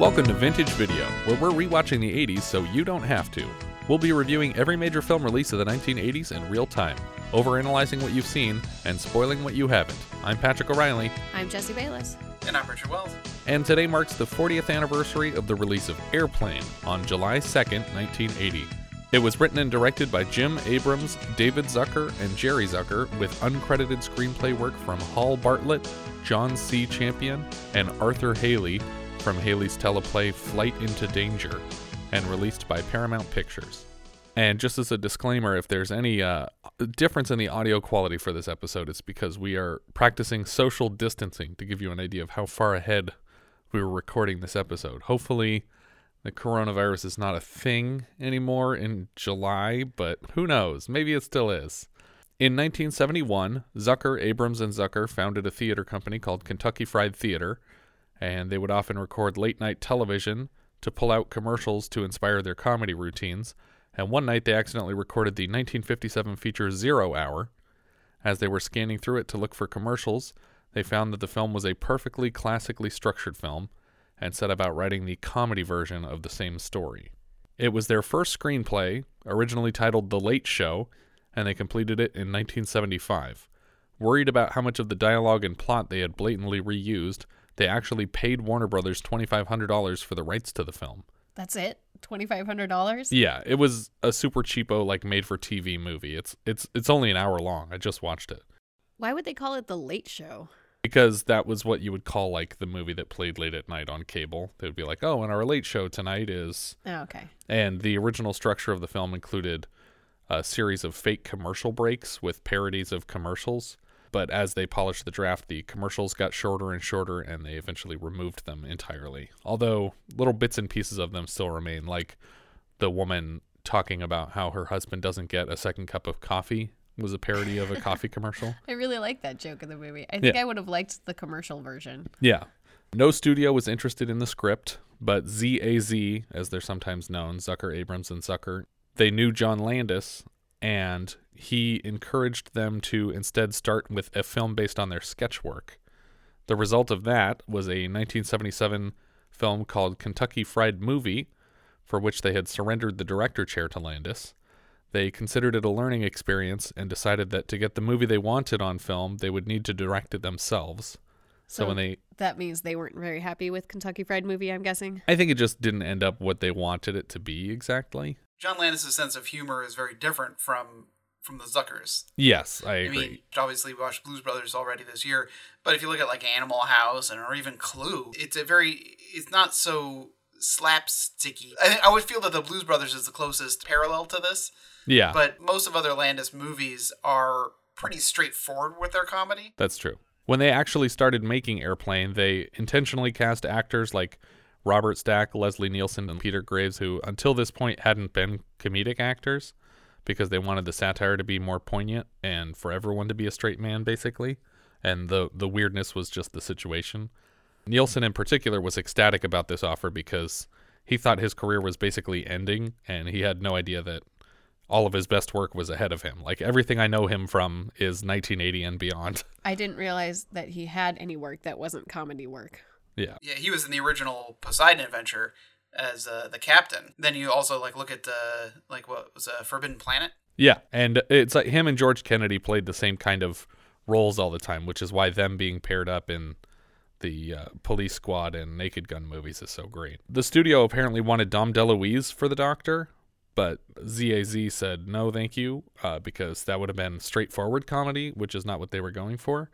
Welcome to Vintage Video, where we're rewatching the 80s so you don't have to. We'll be reviewing every major film release of the 1980s in real time, overanalyzing what you've seen and spoiling what you haven't. I'm Patrick O'Reilly, I'm Jesse Bayless. And I'm Richard Wells. and today marks the 40th anniversary of the release of Airplane on July 2nd, 1980. It was written and directed by Jim Abrams, David Zucker, and Jerry Zucker, with uncredited screenplay work from Hall Bartlett, John C. Champion, and Arthur Hailey from Hailey's teleplay Flight into Danger, and released by Paramount Pictures. And just as a disclaimer, if there's any uh, difference in the audio quality for this episode, it's because we are practicing social distancing to give you an idea of how far ahead we were recording this episode. Hopefully, the coronavirus is not a thing anymore in July, but who knows? Maybe it still is. In 1971, Zucker, Abrams, and Zucker founded a theater company called Kentucky Fried Theater, and they would often record late night television to pull out commercials to inspire their comedy routines. And one night they accidentally recorded the 1957 feature Zero Hour. As they were scanning through it to look for commercials, they found that the film was a perfectly classically structured film and set about writing the comedy version of the same story. It was their first screenplay, originally titled The Late Show, and they completed it in 1975. Worried about how much of the dialogue and plot they had blatantly reused, they actually paid Warner Brothers $2,500 for the rights to the film. That's it? $2,500? Yeah, it was a super cheapo, like made for TV movie. It's it's it's only an hour long. I just watched it Why would they call it The Late Show? because that was what you would call like the movie that played late at night on cable. They would be like, "Oh, and our late show tonight is," Oh, okay. and the original structure of the film included a series of fake commercial breaks with parodies of commercials. But as they polished the draft, the commercials got shorter and shorter, and they eventually removed them entirely. Although little bits and pieces of them still remain, like the woman talking about how her husband doesn't get a second cup of coffee was a parody of a coffee commercial. I really like that joke in the movie. I think Yeah. I would have liked the commercial version. Yeah. No studio was interested in the script, but ZAZ, as they're sometimes known, Zucker, Abrams, and Zucker, they knew John Landis, and he encouraged them to instead start with a film based on their sketch work. The result of that was a 1977 film called Kentucky Fried Movie, for which they had surrendered the director chair to Landis. They considered it a learning experience and decided that to get the movie they wanted on film, they would need to direct it themselves. So, when they That means they weren't very happy with Kentucky Fried Movie, I'm guessing. I think it just didn't end up what they wanted it to be exactly. John Landis' sense of humor is very different from from the Zuckers. Yes, I I agree. mean, obviously we watched Blues Brothers already this year, but if you look at like Animal House and or even Clue, it's a very it's not so slapsticky. I, think I would feel that the Blues Brothers is the closest parallel to this, yeah, but most of other Landis movies are pretty straightforward with their comedy. that's true. When they actually started making Airplane, they intentionally cast actors like Robert Stack, Leslie Nielsen, and Peter Graves, who until this point hadn't been comedic actors because they wanted the satire to be more poignant and for everyone to be a straight man, basically. And the, the weirdness was just the situation. Nielsen, in particular, was ecstatic about this offer because he thought his career was basically ending and he had no idea that all of his best work was ahead of him. Like everything I know him from is 1980 and beyond. I didn't realize that he had any work that wasn't comedy work. Yeah. Yeah, he was in the original Poseidon Adventure as uh, the captain. Then you also like look at uh, like what was uh, Forbidden Planet. Yeah, and it's like him and George Kennedy played the same kind of roles all the time, which is why them being paired up in the uh, Police Squad and Naked Gun movies is so great. The studio apparently wanted Dom DeLuise for the Doctor, but ZAZ said no, thank you, uh, because that would have been straightforward comedy, which is not what they were going for.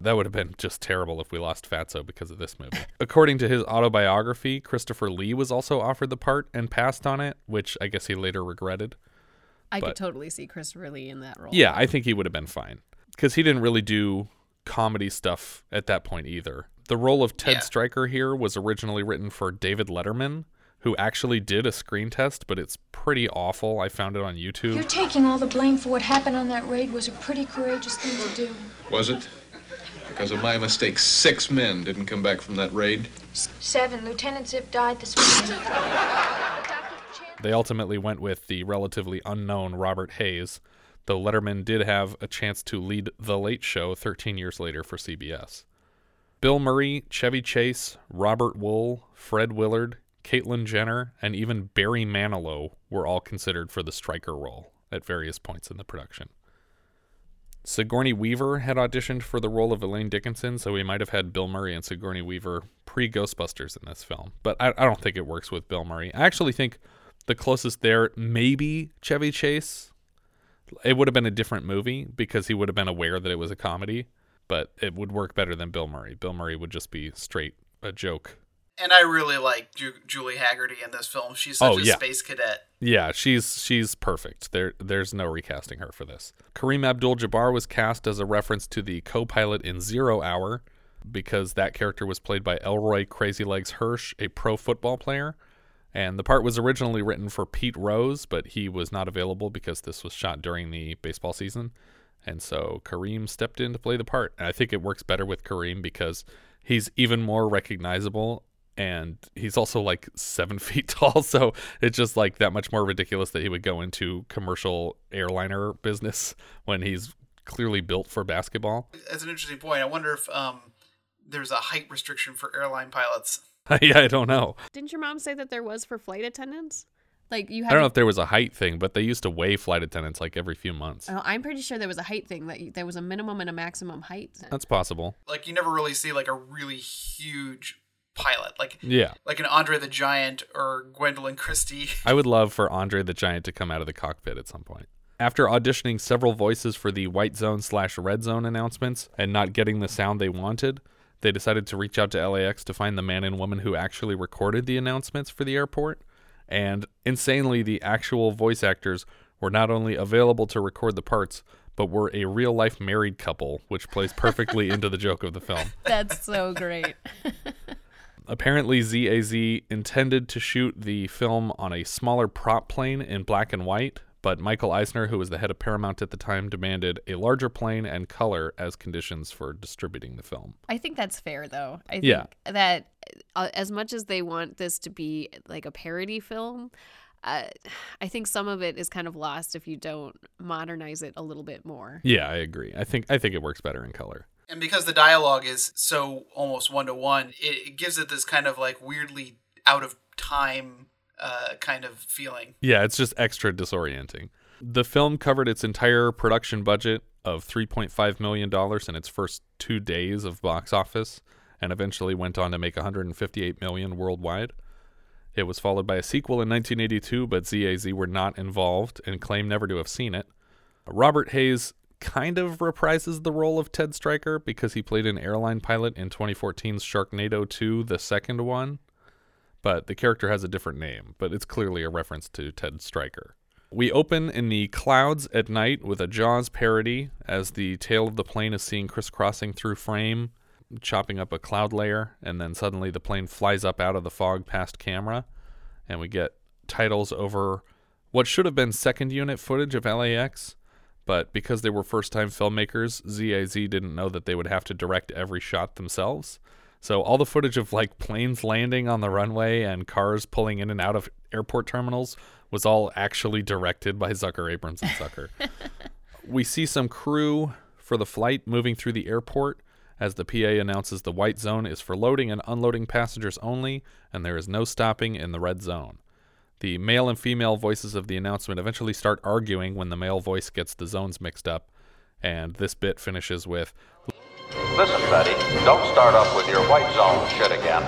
That would have been just terrible if we lost Fatso because of this movie. According to his autobiography, Christopher Lee was also offered the part and passed on it, which I guess he later regretted. I But- could totally see Christopher Lee in that role. Yeah, I think he would have been fine because he didn't really do comedy stuff at that point either. The role of Ted Yeah. Stryker here was originally written for David Letterman, who actually did a screen test, but it's pretty awful. I found it on YouTube. You're taking all the blame for what happened on that raid was a pretty courageous thing to do. Was it? Because of my mistake, six men didn't come back from that raid. Seven. Lieutenant Zip died this morning. They ultimately went with the relatively unknown Robert Hays, though Letterman did have a chance to lead The Late Show 13 years later for CBS. Bill Murray, Chevy Chase, Robert Wuhl, Fred Willard, Caitlyn Jenner, and even Barry Manilow were all considered for the Stryker role at various points in the production. Sigourney Weaver had auditioned for the role of Elaine Dickinson, so we might have had Bill Murray and Sigourney Weaver pre Ghostbusters in this film. But I, I don't think it works with Bill Murray. I actually think the closest there, maybe Chevy Chase. It would have been a different movie because he would have been aware that it was a comedy, but it would work better than Bill Murray. Bill Murray would just be straight a joke. And I really like Ju- Julie Hagerty in this film. She's such Oh, a yeah. space cadet. Yeah, she's she's perfect. There there's no recasting her for this. Kareem Abdul-Jabbar was cast as a reference to the co-pilot in Zero Hour because that character was played by Elroy Crazy Legs Hirsch, a pro football player. And the part was originally written for Pete Rose, but he was not available because this was shot during the baseball season. And so Kareem stepped in to play the part. And I think it works better with Kareem because he's even more recognizable and he's also like seven feet tall. So it's just like that much more ridiculous that he would go into commercial airliner business when he's clearly built for basketball. That's an interesting point. I wonder if um, there's a height restriction for airline pilots. yeah, I don't know. Didn't your mom say that there was for flight attendants? Like you had I don't know if there was a height thing, but they used to weigh flight attendants like every few months. Oh, I'm pretty sure there was a height thing that you, there was a minimum and a maximum height. That's possible. Like you never really see like a really huge pilot, like Yeah. like an Andre the Giant or Gwendoline Christie. I would love for Andre the Giant to come out of the cockpit at some point. After auditioning several voices for the White Zone slash Red Zone announcements and not getting the sound they wanted, they decided to reach out to LAX to find the man and woman who actually recorded the announcements for the airport. And insanely, the actual voice actors were not only available to record the parts, but were a real life married couple, which plays perfectly into the joke of the film. That's so great. Apparently, ZAZ intended to shoot the film on a smaller prop plane in black and white, but Michael Eisner, who was the head of Paramount at the time, demanded a larger plane and color as conditions for distributing the film. I think that's fair though. I think Yeah. that uh, as much as they want this to be like a parody film, uh, I think some of it is kind of lost if you don't modernize it a little bit more. Yeah, I agree. I think I think it works better in color. And because the dialogue is so almost one to one, it gives it this kind of like weirdly out of time uh, kind of feeling. Yeah, it's just extra disorienting. The film covered its entire production budget of $3.5 million in its first two days of box office and eventually went on to make 158 million worldwide. It was followed by a sequel in 1982, but ZAZ were not involved and claim never to have seen it. Robert Hays kind of reprises the role of Ted Stryker because he played an airline pilot in 2014's Sharknado 2, the second one but the character has a different name, but it's clearly a reference to Ted Stryker. We open in the clouds at night with a Jaws parody as the tail of the plane is seen crisscrossing through frame, chopping up a cloud layer, and then suddenly the plane flies up out of the fog past camera, and we get titles over what should have been second unit footage of LAX, but because they were first time filmmakers, ZAZ didn't know that they would have to direct every shot themselves. So all the footage of like planes landing on the runway and cars pulling in and out of airport terminals was all actually directed by Zucker, Abrams, and Zucker. we see some crew for the flight moving through the airport as the PA announces the white zone is for loading and unloading passengers only, and there is no stopping in the red zone. The male and female voices of the announcement eventually start arguing when the male voice gets the zones mixed up, and this bit finishes with Listen, Betty, don't start up with your white zone shit again.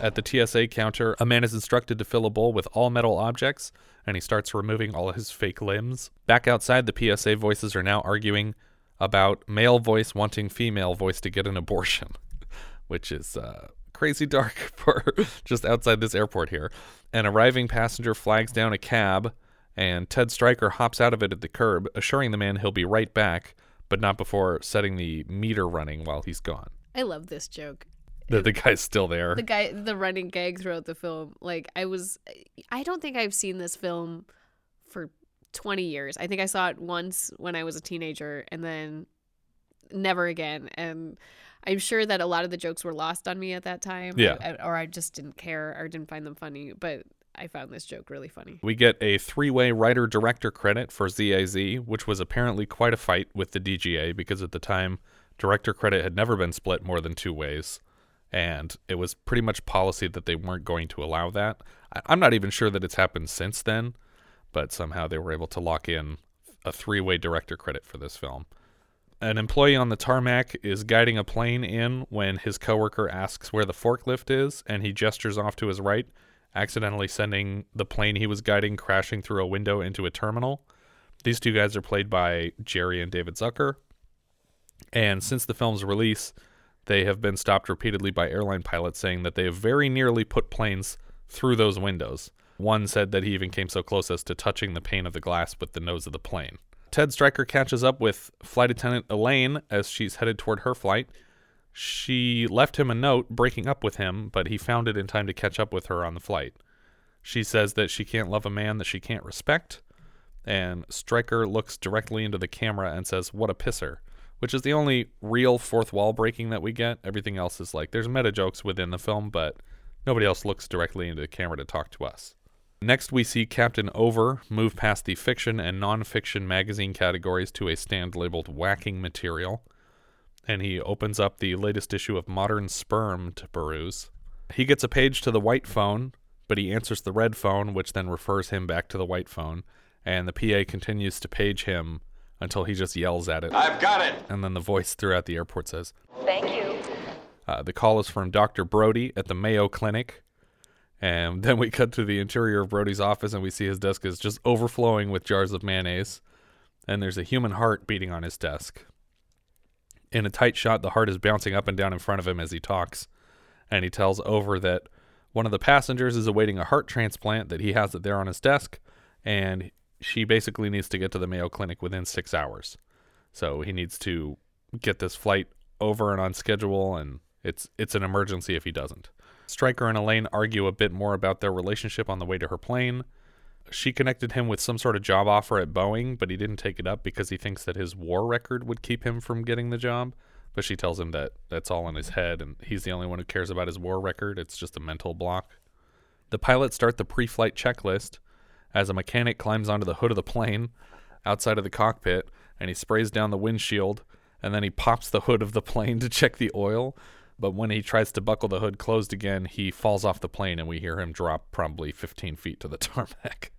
At the TSA counter, a man is instructed to fill a bowl with all metal objects, and he starts removing all his fake limbs. Back outside, the PSA voices are now arguing about male voice wanting female voice to get an abortion, which is uh, crazy dark for just outside this airport here. An arriving passenger flags down a cab, and Ted Stryker hops out of it at the curb, assuring the man he'll be right back, but not before setting the meter running while he's gone. I love this joke. that the guy's still there. the guy the running gag throughout the film like i was i don't think i've seen this film for 20 years i think i saw it once when i was a teenager and then never again and i'm sure that a lot of the jokes were lost on me at that time Yeah. I- or i just didn't care or didn't find them funny but i found this joke really funny We get a three way writer director credit for ZAZ, which was apparently quite a fight with the DGA because at the time, director credit had never been split more than two ways. And it was pretty much policy that they weren't going to allow that. I- I'm not even sure that it's happened since then, but somehow they were able to lock in a three way director credit for this film. An employee on the tarmac is guiding a plane in when his coworker asks where the forklift is, and he gestures off to his right, accidentally sending the plane he was guiding crashing through a window into a terminal. These two guys are played by Jerry and David Zucker. And since the film's release, they have been stopped repeatedly by airline pilots saying that they have very nearly put planes through those windows. One said that he even came so close as to touching the pane of the glass with the nose of the plane. Ted Stryker catches up with flight attendant Elaine as she's headed toward her flight. She left him a note breaking up with him, but he found it in time to catch up with her on the flight. She says that she can't love a man that she can't respect, and Stryker looks directly into the camera and says, What a pisser, which is the only real fourth wall breaking that we get. Everything else is like there's meta jokes within the film, but nobody else looks directly into the camera to talk to us. Next, we see Captain Oveur move past the fiction and nonfiction magazine categories to a stand labeled whacking material, and he opens up the latest issue of Modern Sperm to peruse. He gets a page to the white phone, but he answers the red phone, which then refers him back to the white phone, and the PA continues to page him until he just yells at it. I've got it. And then the voice throughout the airport says, Thank you. uh, the call is from Dr. Brody at the Mayo Clinic. And then we cut to the interior of Brody's office and we see his desk is just overflowing with jars of mayonnaise. And there's a human heart beating on his desk. In a tight shot, the heart is bouncing up and down in front of him as he talks. And he tells Oveur that one of the passengers is awaiting a heart transplant, that he has it there on his desk. And she basically needs to get to the Mayo Clinic within six hours. So he needs to get this flight over and on schedule, and it's it's an emergency if he doesn't. Stryker and Elaine argue a bit more about their relationship on the way to her plane. She connected him with some sort of job offer at Boeing, but he didn't take it up because he thinks that his war record would keep him from getting the job. But she tells him that that's all in his head, and he's the only one who cares about his war record. It's just a mental block. The pilots start the pre flight checklist as a mechanic climbs onto the hood of the plane outside of the cockpit and he sprays down the windshield and then he pops the hood of the plane to check the oil. But when he tries to buckle the hood closed again, he falls off the plane and we hear him drop probably 15 feet to the tarmac.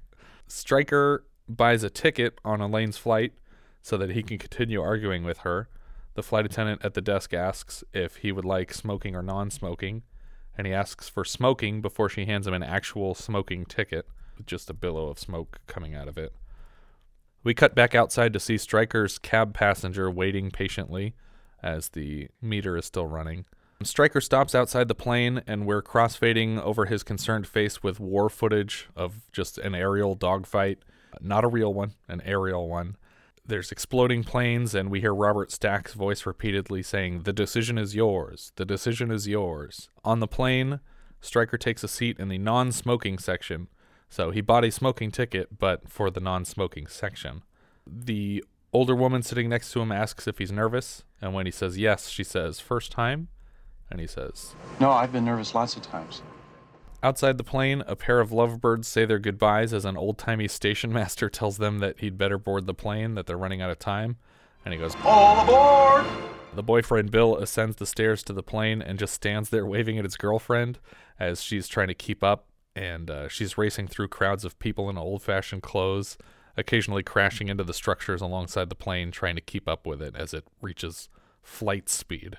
Stryker buys a ticket on Elaine's flight so that he can continue arguing with her. The flight attendant at the desk asks if he would like smoking or non smoking, and he asks for smoking before she hands him an actual smoking ticket with just a billow of smoke coming out of it. We cut back outside to see Stryker's cab passenger waiting patiently as the meter is still running. Stryker stops outside the plane, and we're crossfading over his concerned face with war footage of just an aerial dogfight. Not a real one, an aerial one. There's exploding planes, and we hear Robert Stack's voice repeatedly saying, The decision is yours. The decision is yours. On the plane, Stryker takes a seat in the non smoking section. So he bought a smoking ticket, but for the non smoking section. The older woman sitting next to him asks if he's nervous, and when he says yes, she says, First time? And he says, No, I've been nervous lots of times. Outside the plane, a pair of lovebirds say their goodbyes as an old timey station master tells them that he'd better board the plane, that they're running out of time. And he goes, All aboard! The boyfriend Bill ascends the stairs to the plane and just stands there waving at his girlfriend as she's trying to keep up. And uh, she's racing through crowds of people in old fashioned clothes, occasionally crashing into the structures alongside the plane, trying to keep up with it as it reaches flight speed.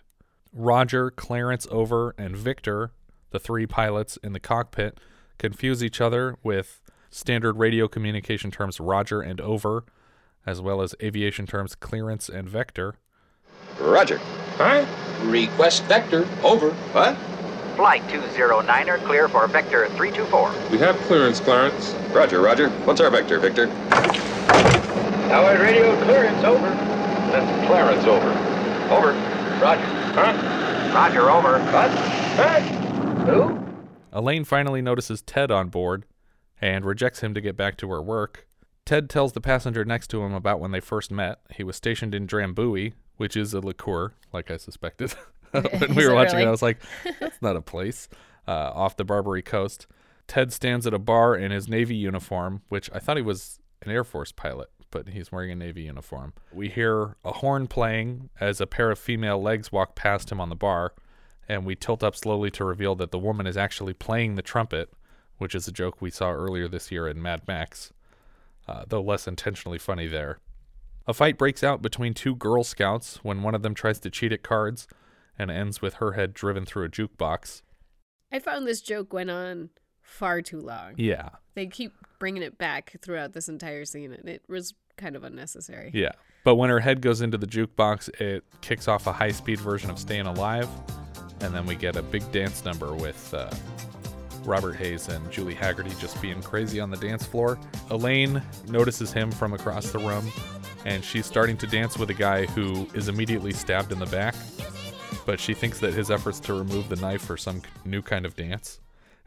Roger, Clarence Over, and Victor, the three pilots in the cockpit, confuse each other with standard radio communication terms Roger and Over, as well as aviation terms clearance and vector. Roger. Huh? Request vector. Over. What? Flight 209er clear for Vector 324. We have clearance, Clarence. Roger, Roger. What's our vector, Victor? Howard radio clearance over. That's Clarence over. Over. Roger. Huh? Roger over. What? Who? Elaine finally notices Ted on board and rejects him to get back to her work. Ted tells the passenger next to him about when they first met. He was stationed in Drambuie, which is a liqueur, like I suspected. when we were it watching it. I was like, that's not a place. Uh, off the Barbary coast. Ted stands at a bar in his Navy uniform, which I thought he was an Air Force pilot, but he's wearing a Navy uniform. We hear a horn playing as a pair of female legs walk past him on the bar, and we tilt up slowly to reveal that the woman is actually playing the trumpet, which is a joke we saw earlier this year in Mad Max, uh, though less intentionally funny there. A fight breaks out between two Girl Scouts when one of them tries to cheat at cards and ends with her head driven through a jukebox. I found this joke went on far too long. Yeah. They keep bringing it back throughout this entire scene, and it was kind of unnecessary. Yeah. But when her head goes into the jukebox, it kicks off a high speed version of Staying Alive. And then we get a big dance number with uh, Robert Hays and Julie Hagerty just being crazy on the dance floor. Elaine notices him from across the room, and she's starting to dance with a guy who is immediately stabbed in the back. But she thinks that his efforts to remove the knife are some new kind of dance.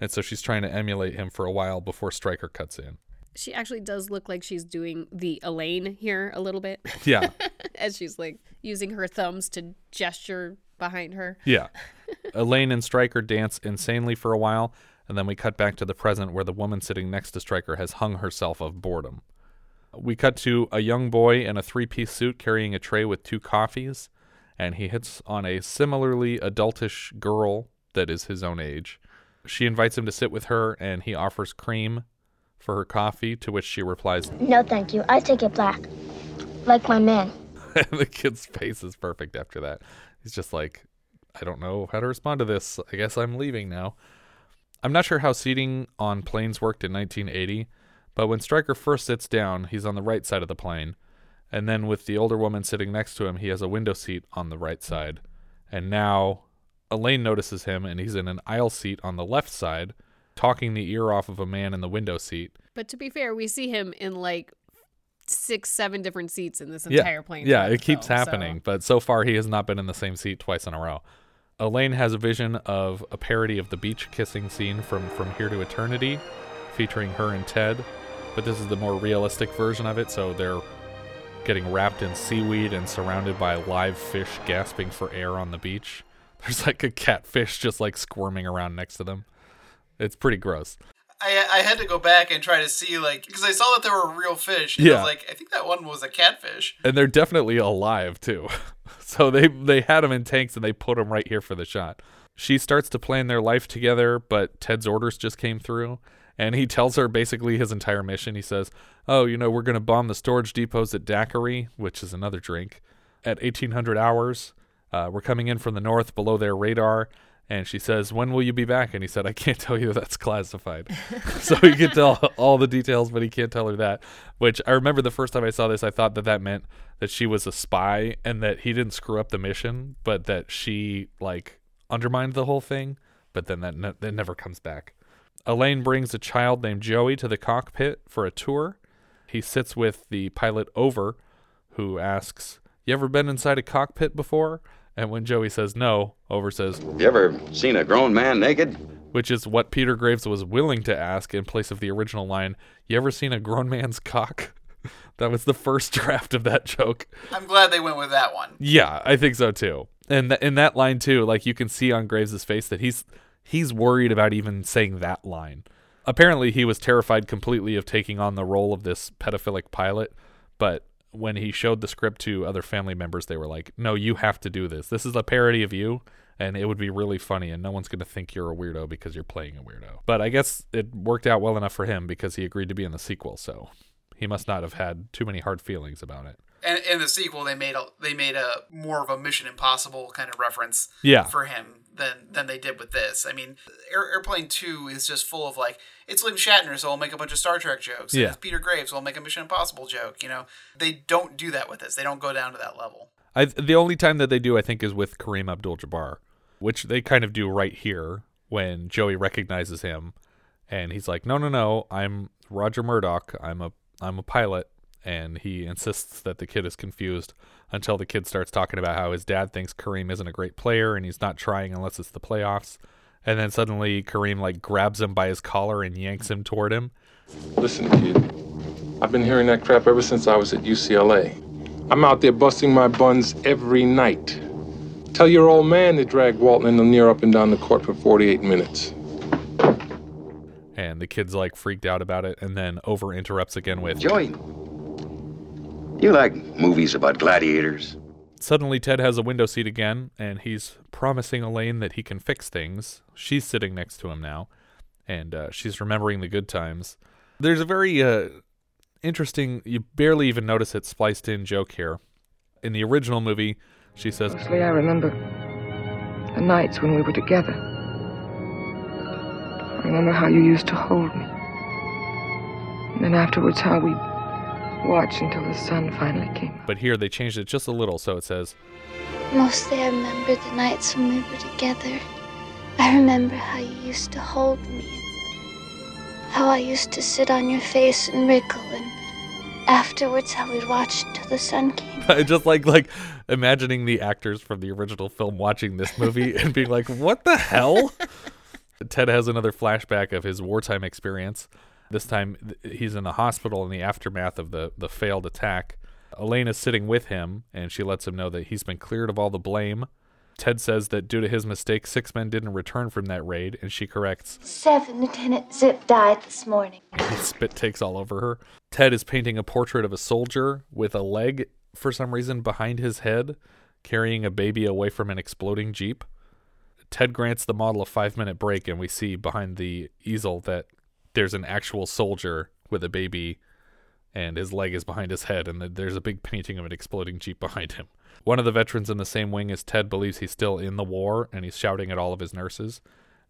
And so she's trying to emulate him for a while before Stryker cuts in. She actually does look like she's doing the Elaine here a little bit. Yeah. As she's like using her thumbs to gesture behind her. Yeah. Elaine and Stryker dance insanely for a while, and then we cut back to the present where the woman sitting next to Stryker has hung herself of boredom. We cut to a young boy in a three piece suit carrying a tray with two coffees, and he hits on a similarly adultish girl that is his own age. She invites him to sit with her, and he offers cream for her coffee, to which she replies, No, thank you. I take it black. Like my man. the kid's face is perfect after that. He's just like, I don't know how to respond to this. I guess I'm leaving now. I'm not sure how seating on planes worked in 1980, but when Stryker first sits down, he's on the right side of the plane. And then with the older woman sitting next to him, he has a window seat on the right side. And now Elaine notices him, and he's in an aisle seat on the left side, talking the ear off of a man in the window seat. But to be fair, we see him in like six, seven different seats in this entire plane. Yeah, it keeps film, so- happening, but so far he has not been in the same seat twice in a row. Elaine has a vision of a parody of the beach kissing scene from From Here to Eternity, featuring her and Ted, but this is the more realistic version of it, so they're getting wrapped in seaweed and surrounded by live fish gasping for air on the beach. There's like a catfish just like squirming around next to them. It's pretty gross. I, I had to go back and try to see like because I saw that there were real fish. And I Yeah. was like, I think that one was a catfish. and they're definitely alive too. so they they had them in tanks and they put them right here for the shot. She starts to plan their life together, but Ted's orders just came through, and he tells her basically his entire mission. He says, "Oh, you know, we're going to bomb the storage depots at Daiquiri, which is another drink, at 1800 hours. Uh, we're coming in from the north below their radar." And she says, "When will you be back?" And he said, "I can't tell you. That's classified." so he can tell all the details, but he can't tell her that. Which I remember the first time I saw this, I thought that that meant that she was a spy and that he didn't screw up the mission, but that she like undermined the whole thing. But then that ne- that never comes back. Elaine brings a child named Joey to the cockpit for a tour. He sits with the pilot Oveur, who asks, "You ever been inside a cockpit before?" And when Joey says no, Oveur says, You ever seen a grown man naked? which is what Peter Graves was willing to ask in place of the original line, You ever seen a grown man's cock? that was the first draft of that joke. I'm glad they went with that one. Yeah, I think so too. And th- in that line too, like you can see on Graves' face that he's he's worried about even saying that line. Apparently, he was terrified completely of taking on the role of this pedophilic pilot, but when he showed the script to other family members, they were like, "No, you have to do this. This is a parody of you, and it would be really funny, and no one's going to think you're a weirdo because you're playing a weirdo." But I guess it worked out well enough for him because he agreed to be in the sequel, so he must not have had too many hard feelings about it. And in the sequel, they made a they made a more of a Mission Impossible kind of reference Yeah. for him than than they did with this. I mean, Air, Airplane Two is just full of like it's William Shatner, so I'll make a bunch of Star Trek jokes. and Yeah. it's Peter Graves, so I'll make a Mission Impossible joke. You know, they don't do that with this. They don't go down to that level. I the only time that they do, I think, is with Kareem Abdul-Jabbar, which they kind of do right here when Joey recognizes him, and he's like, "No, no, no, I'm Roger Murdoch. I'm a I'm a pilot." And he insists that the kid is confused until the kid starts talking about how his dad thinks Kareem isn't a great player and he's not trying unless it's the playoffs. And then suddenly Kareem like grabs him by his collar and yanks him toward him. Listen, kid. I've been hearing that crap ever since I was at UCLA. I'm out there busting my buns every night. Tell your old man to drag Walton and Lanier up and down the court for 48 minutes. And the kid's like freaked out about it and then over interrupts again with Joey, you like movies about gladiators? Suddenly, Ted has a window seat again, and he's promising Elaine that he can fix things. She's sitting next to him now, and uh, she's remembering the good times. There's a very uh, interesting, you barely even notice it spliced in joke here. In the original movie, she says, Mostly I remember the nights when we were together. I remember how you used to hold me. And then afterwards, how we watched until the sun finally came. but here they changed it just a little, so it says, Mostly I remember the nights when we were together. I remember how you used to hold me. How I used to sit on your face and wriggle and afterwards how we'd watch until the sun came. I just like like imagining the actors from the original film watching this movie and being like, "What the hell?" Ted has another flashback of his wartime experience. This time th- he's in the hospital in the aftermath of the the failed attack. Elaine is sitting with him and she lets him know that he's been cleared of all the blame. Ted says that due to his mistake, six men didn't return from that raid, and she corrects, Seven Lieutenant Zip died this morning. Spit takes all over her. Ted is painting a portrait of a soldier with a leg, for some reason, behind his head, carrying a baby away from an exploding Jeep. Ted grants the model a five minute break, and we see behind the easel that there's an actual soldier with a baby, and his leg is behind his head, and there's a big painting of an exploding Jeep behind him. One of the veterans in the same wing as Ted believes he's still in the war, and he's shouting at all of his nurses.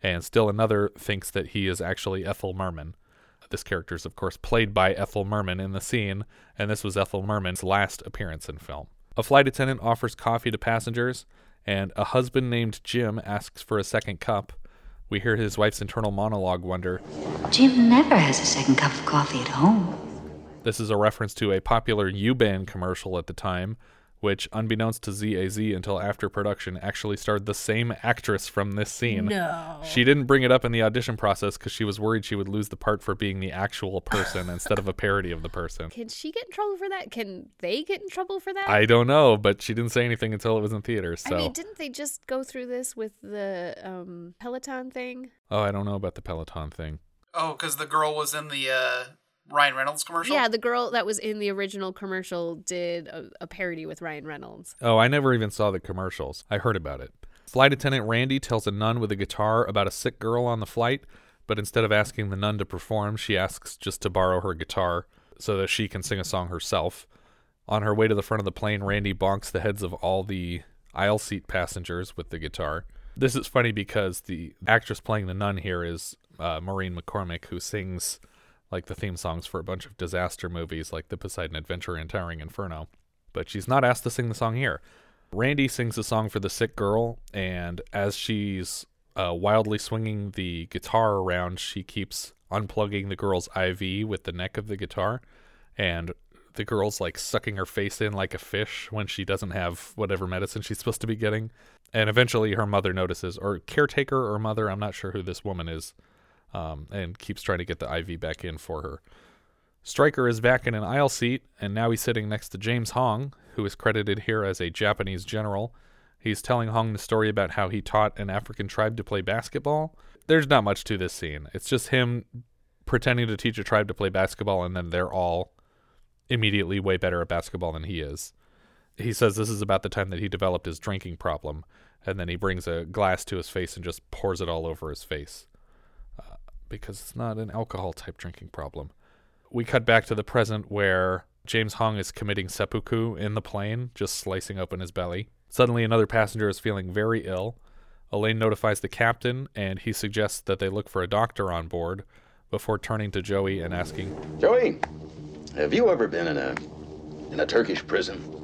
And still another thinks that he is actually Ethel Merman. This character is, of course, played by Ethel Merman in the scene, and this was Ethel Merman's last appearance in film. A flight attendant offers coffee to passengers, and a husband named Jim asks for a second cup. We hear his wife's internal monologue wonder, Jim never has a second cup of coffee at home. This is a reference to a popular Yuban commercial at the time, which, unbeknownst to ZAZ until after production, actually starred the same actress from this scene. No. She didn't bring it up in the audition process because she was worried she would lose the part for being the actual person instead of a parody of the person. Can she get in trouble for that? Can they get in trouble for that? I don't know, but she didn't say anything until it was in theaters. So, I mean, didn't they just go through this with the um, Peloton thing? oh, I don't know about the Peloton thing. Oh, because the girl was in the uh, Ryan Reynolds commercial. Yeah, the girl that was in the original commercial did a, a parody with Ryan Reynolds. Oh, I never even saw the commercials. I heard about it. Flight attendant Randy tells a nun with a guitar about a sick girl on the flight, but instead of asking the nun to perform, she asks just to borrow her guitar so that she can sing a song herself. On her way to the front of the plane, Randy bonks the heads of all the aisle seat passengers with the guitar. This is funny because the actress playing the nun here is uh, Maureen McCormick, who sings like the theme songs for a bunch of disaster movies like The Poseidon Adventure and Towering Inferno. But she's not asked to sing the song here. Randy sings a song for the sick girl, and as she's uh, wildly swinging the guitar around, she keeps unplugging the girl's IV with the neck of the guitar, and the girl's like sucking her face in like a fish when she doesn't have whatever medicine she's supposed to be getting. And eventually her mother notices, or caretaker or mother, I'm not sure who this woman is, um, and keeps trying to get the IV back in for her. Stryker is back in an aisle seat, and now he's sitting next to James Hong, who is credited here as a Japanese general. He's telling Hong the story about how he taught an African tribe to play basketball. There's not much to this scene. It's just him pretending to teach a tribe to play basketball, and then they're all immediately way better at basketball than he is. He says this is about the time that he developed his drinking problem, and then he brings a glass to his face and just pours it all over his face because it's not an alcohol type drinking problem. We cut back to the present where James Hong is committing seppuku in the plane, just slicing open his belly. Suddenly, another passenger is feeling very ill. Elaine notifies the captain, and he suggests that they look for a doctor on board before turning to Joey and asking, Joey, have you ever been in a in a Turkish prison?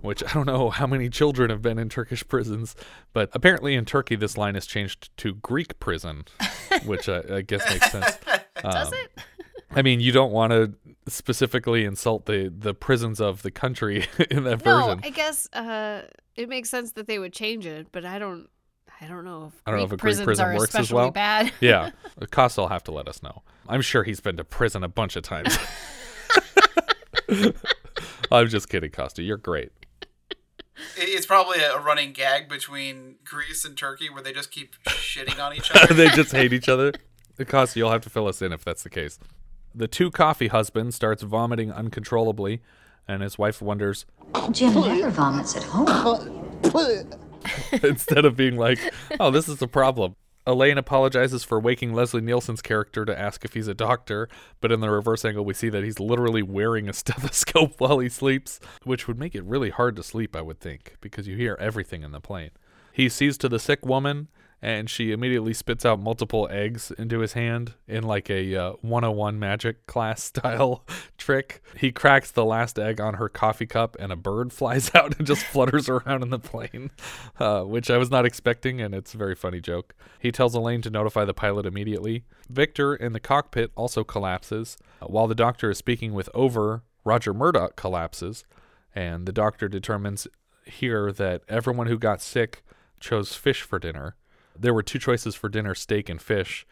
Which I don't know how many children have been in Turkish prisons, but apparently in Turkey this line is changed to Greek prison, which I, I guess makes sense. Does Um, it? I mean, you don't want to specifically insult the the prisons of the country in that No, version. I guess uh, it makes sense that they would change it, but I don't. I don't know if I don't know if a Greek Greek prisons prison are works as well. bad. yeah, Costa will have to let us know. I'm sure he's been to prison a bunch of times. I'm just kidding, Costa. You're great. It- It's probably a running gag between Greece and Turkey where they just keep shitting on each other. they just hate each other. Costa, you'll have to fill us in if that's the case. The two coffee husband starts vomiting uncontrollably, and his wife wonders Jim never vomits at home. instead of being like, "Oh, this is a problem." Elaine apologizes for waking Leslie Nielsen's character to ask if he's a doctor, but in the reverse angle, we see that he's literally wearing a stethoscope while he sleeps, which would make it really hard to sleep, I would think, because you hear everything in the plane. He sees to the sick woman, and she immediately spits out multiple eggs into his hand in like a uh, 101 magic class style trick. He cracks the last egg on her coffee cup, and a bird flies out and just flutters around in the plane, uh, which I was not expecting, and it's a very funny joke. He tells Elaine to notify the pilot immediately. Victor in the cockpit also collapses. Uh, while the doctor is speaking with Oveur, Roger Murdoch collapses, and the doctor determines here that everyone who got sick chose fish for dinner. There were two choices for dinner steak and fish,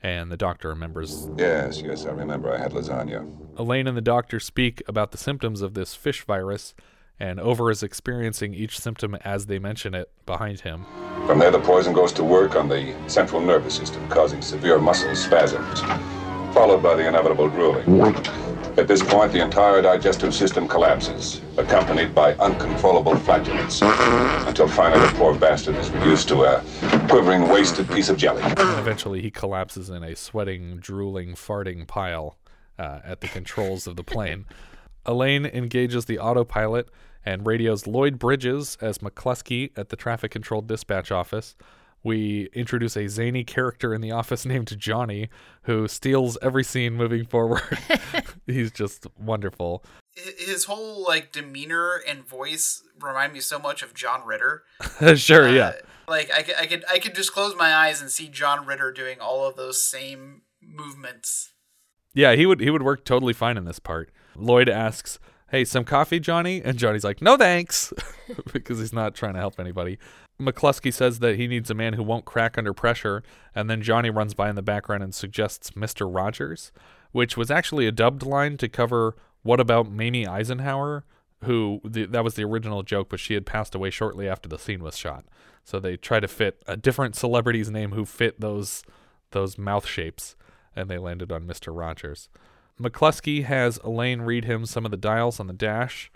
and the doctor remembers. Yes, yes, I remember I had lasagna. Elaine and the doctor speak about the symptoms of this fish virus, and Oveur is experiencing each symptom as they mention it behind him. From there, the poison goes to work on the central nervous system, causing severe muscle spasms, followed by the inevitable drooling. At this point, the entire digestive system collapses, accompanied by uncontrollable flatulence, until finally the poor bastard is reduced to a quivering, wasted piece of jelly. Eventually, he collapses in a sweating, drooling, farting pile uh, at the controls of the plane. Elaine engages the autopilot and radios Lloyd Bridges as McCluskey at the traffic control dispatch office. We introduce a zany character in the office named Johnny who steals every scene moving forward. He's just wonderful. His whole like demeanor and voice remind me so much of John Ritter. sure, yeah. Uh, like I could, I could I could just close my eyes and see John Ritter doing all of those same movements. Yeah, he would he would work totally fine in this part. Lloyd asks, "Hey, some coffee, Johnny?" And Johnny's like, "No, thanks," because he's not trying to help anybody. McCluskey says that he needs a man who won't crack under pressure, and then Johnny runs by in the background and suggests Mr. Rogers, which was actually a dubbed line to cover "What about Mamie Eisenhower?" Who the, that was the original joke, but she had passed away shortly after the scene was shot. So they try to fit a different celebrity's name who fit those those mouth shapes, and they landed on Mr. Rogers. McCluskey has Elaine read him some of the dials on the dash,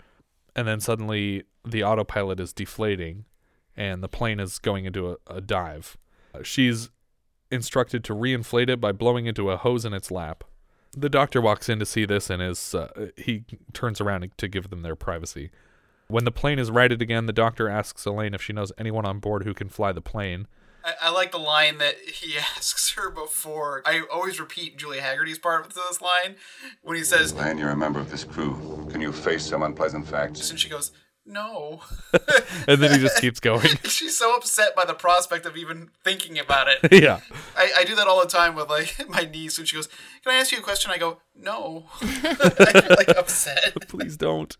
and then suddenly the autopilot is deflating, and the plane is going into a, a dive. Uh, she's instructed to reinflate it by blowing into a hose in its lap. The doctor walks in to see this, and is uh, he turns around to give them their privacy. When the plane is righted again, the doctor asks Elaine if she knows anyone on board who can fly the plane. I, I like the line that he asks her before. I always repeat Julie Hagerty's part of this line when he says, Elaine, you're a member of this crew. Can you face some unpleasant facts? and she goes, "No." and then he just keeps going. She's so upset by the prospect of even thinking about it. Yeah. I, I do that all the time with like my niece when she goes, Can I ask you a question? I go, No. I get like upset. Please don't.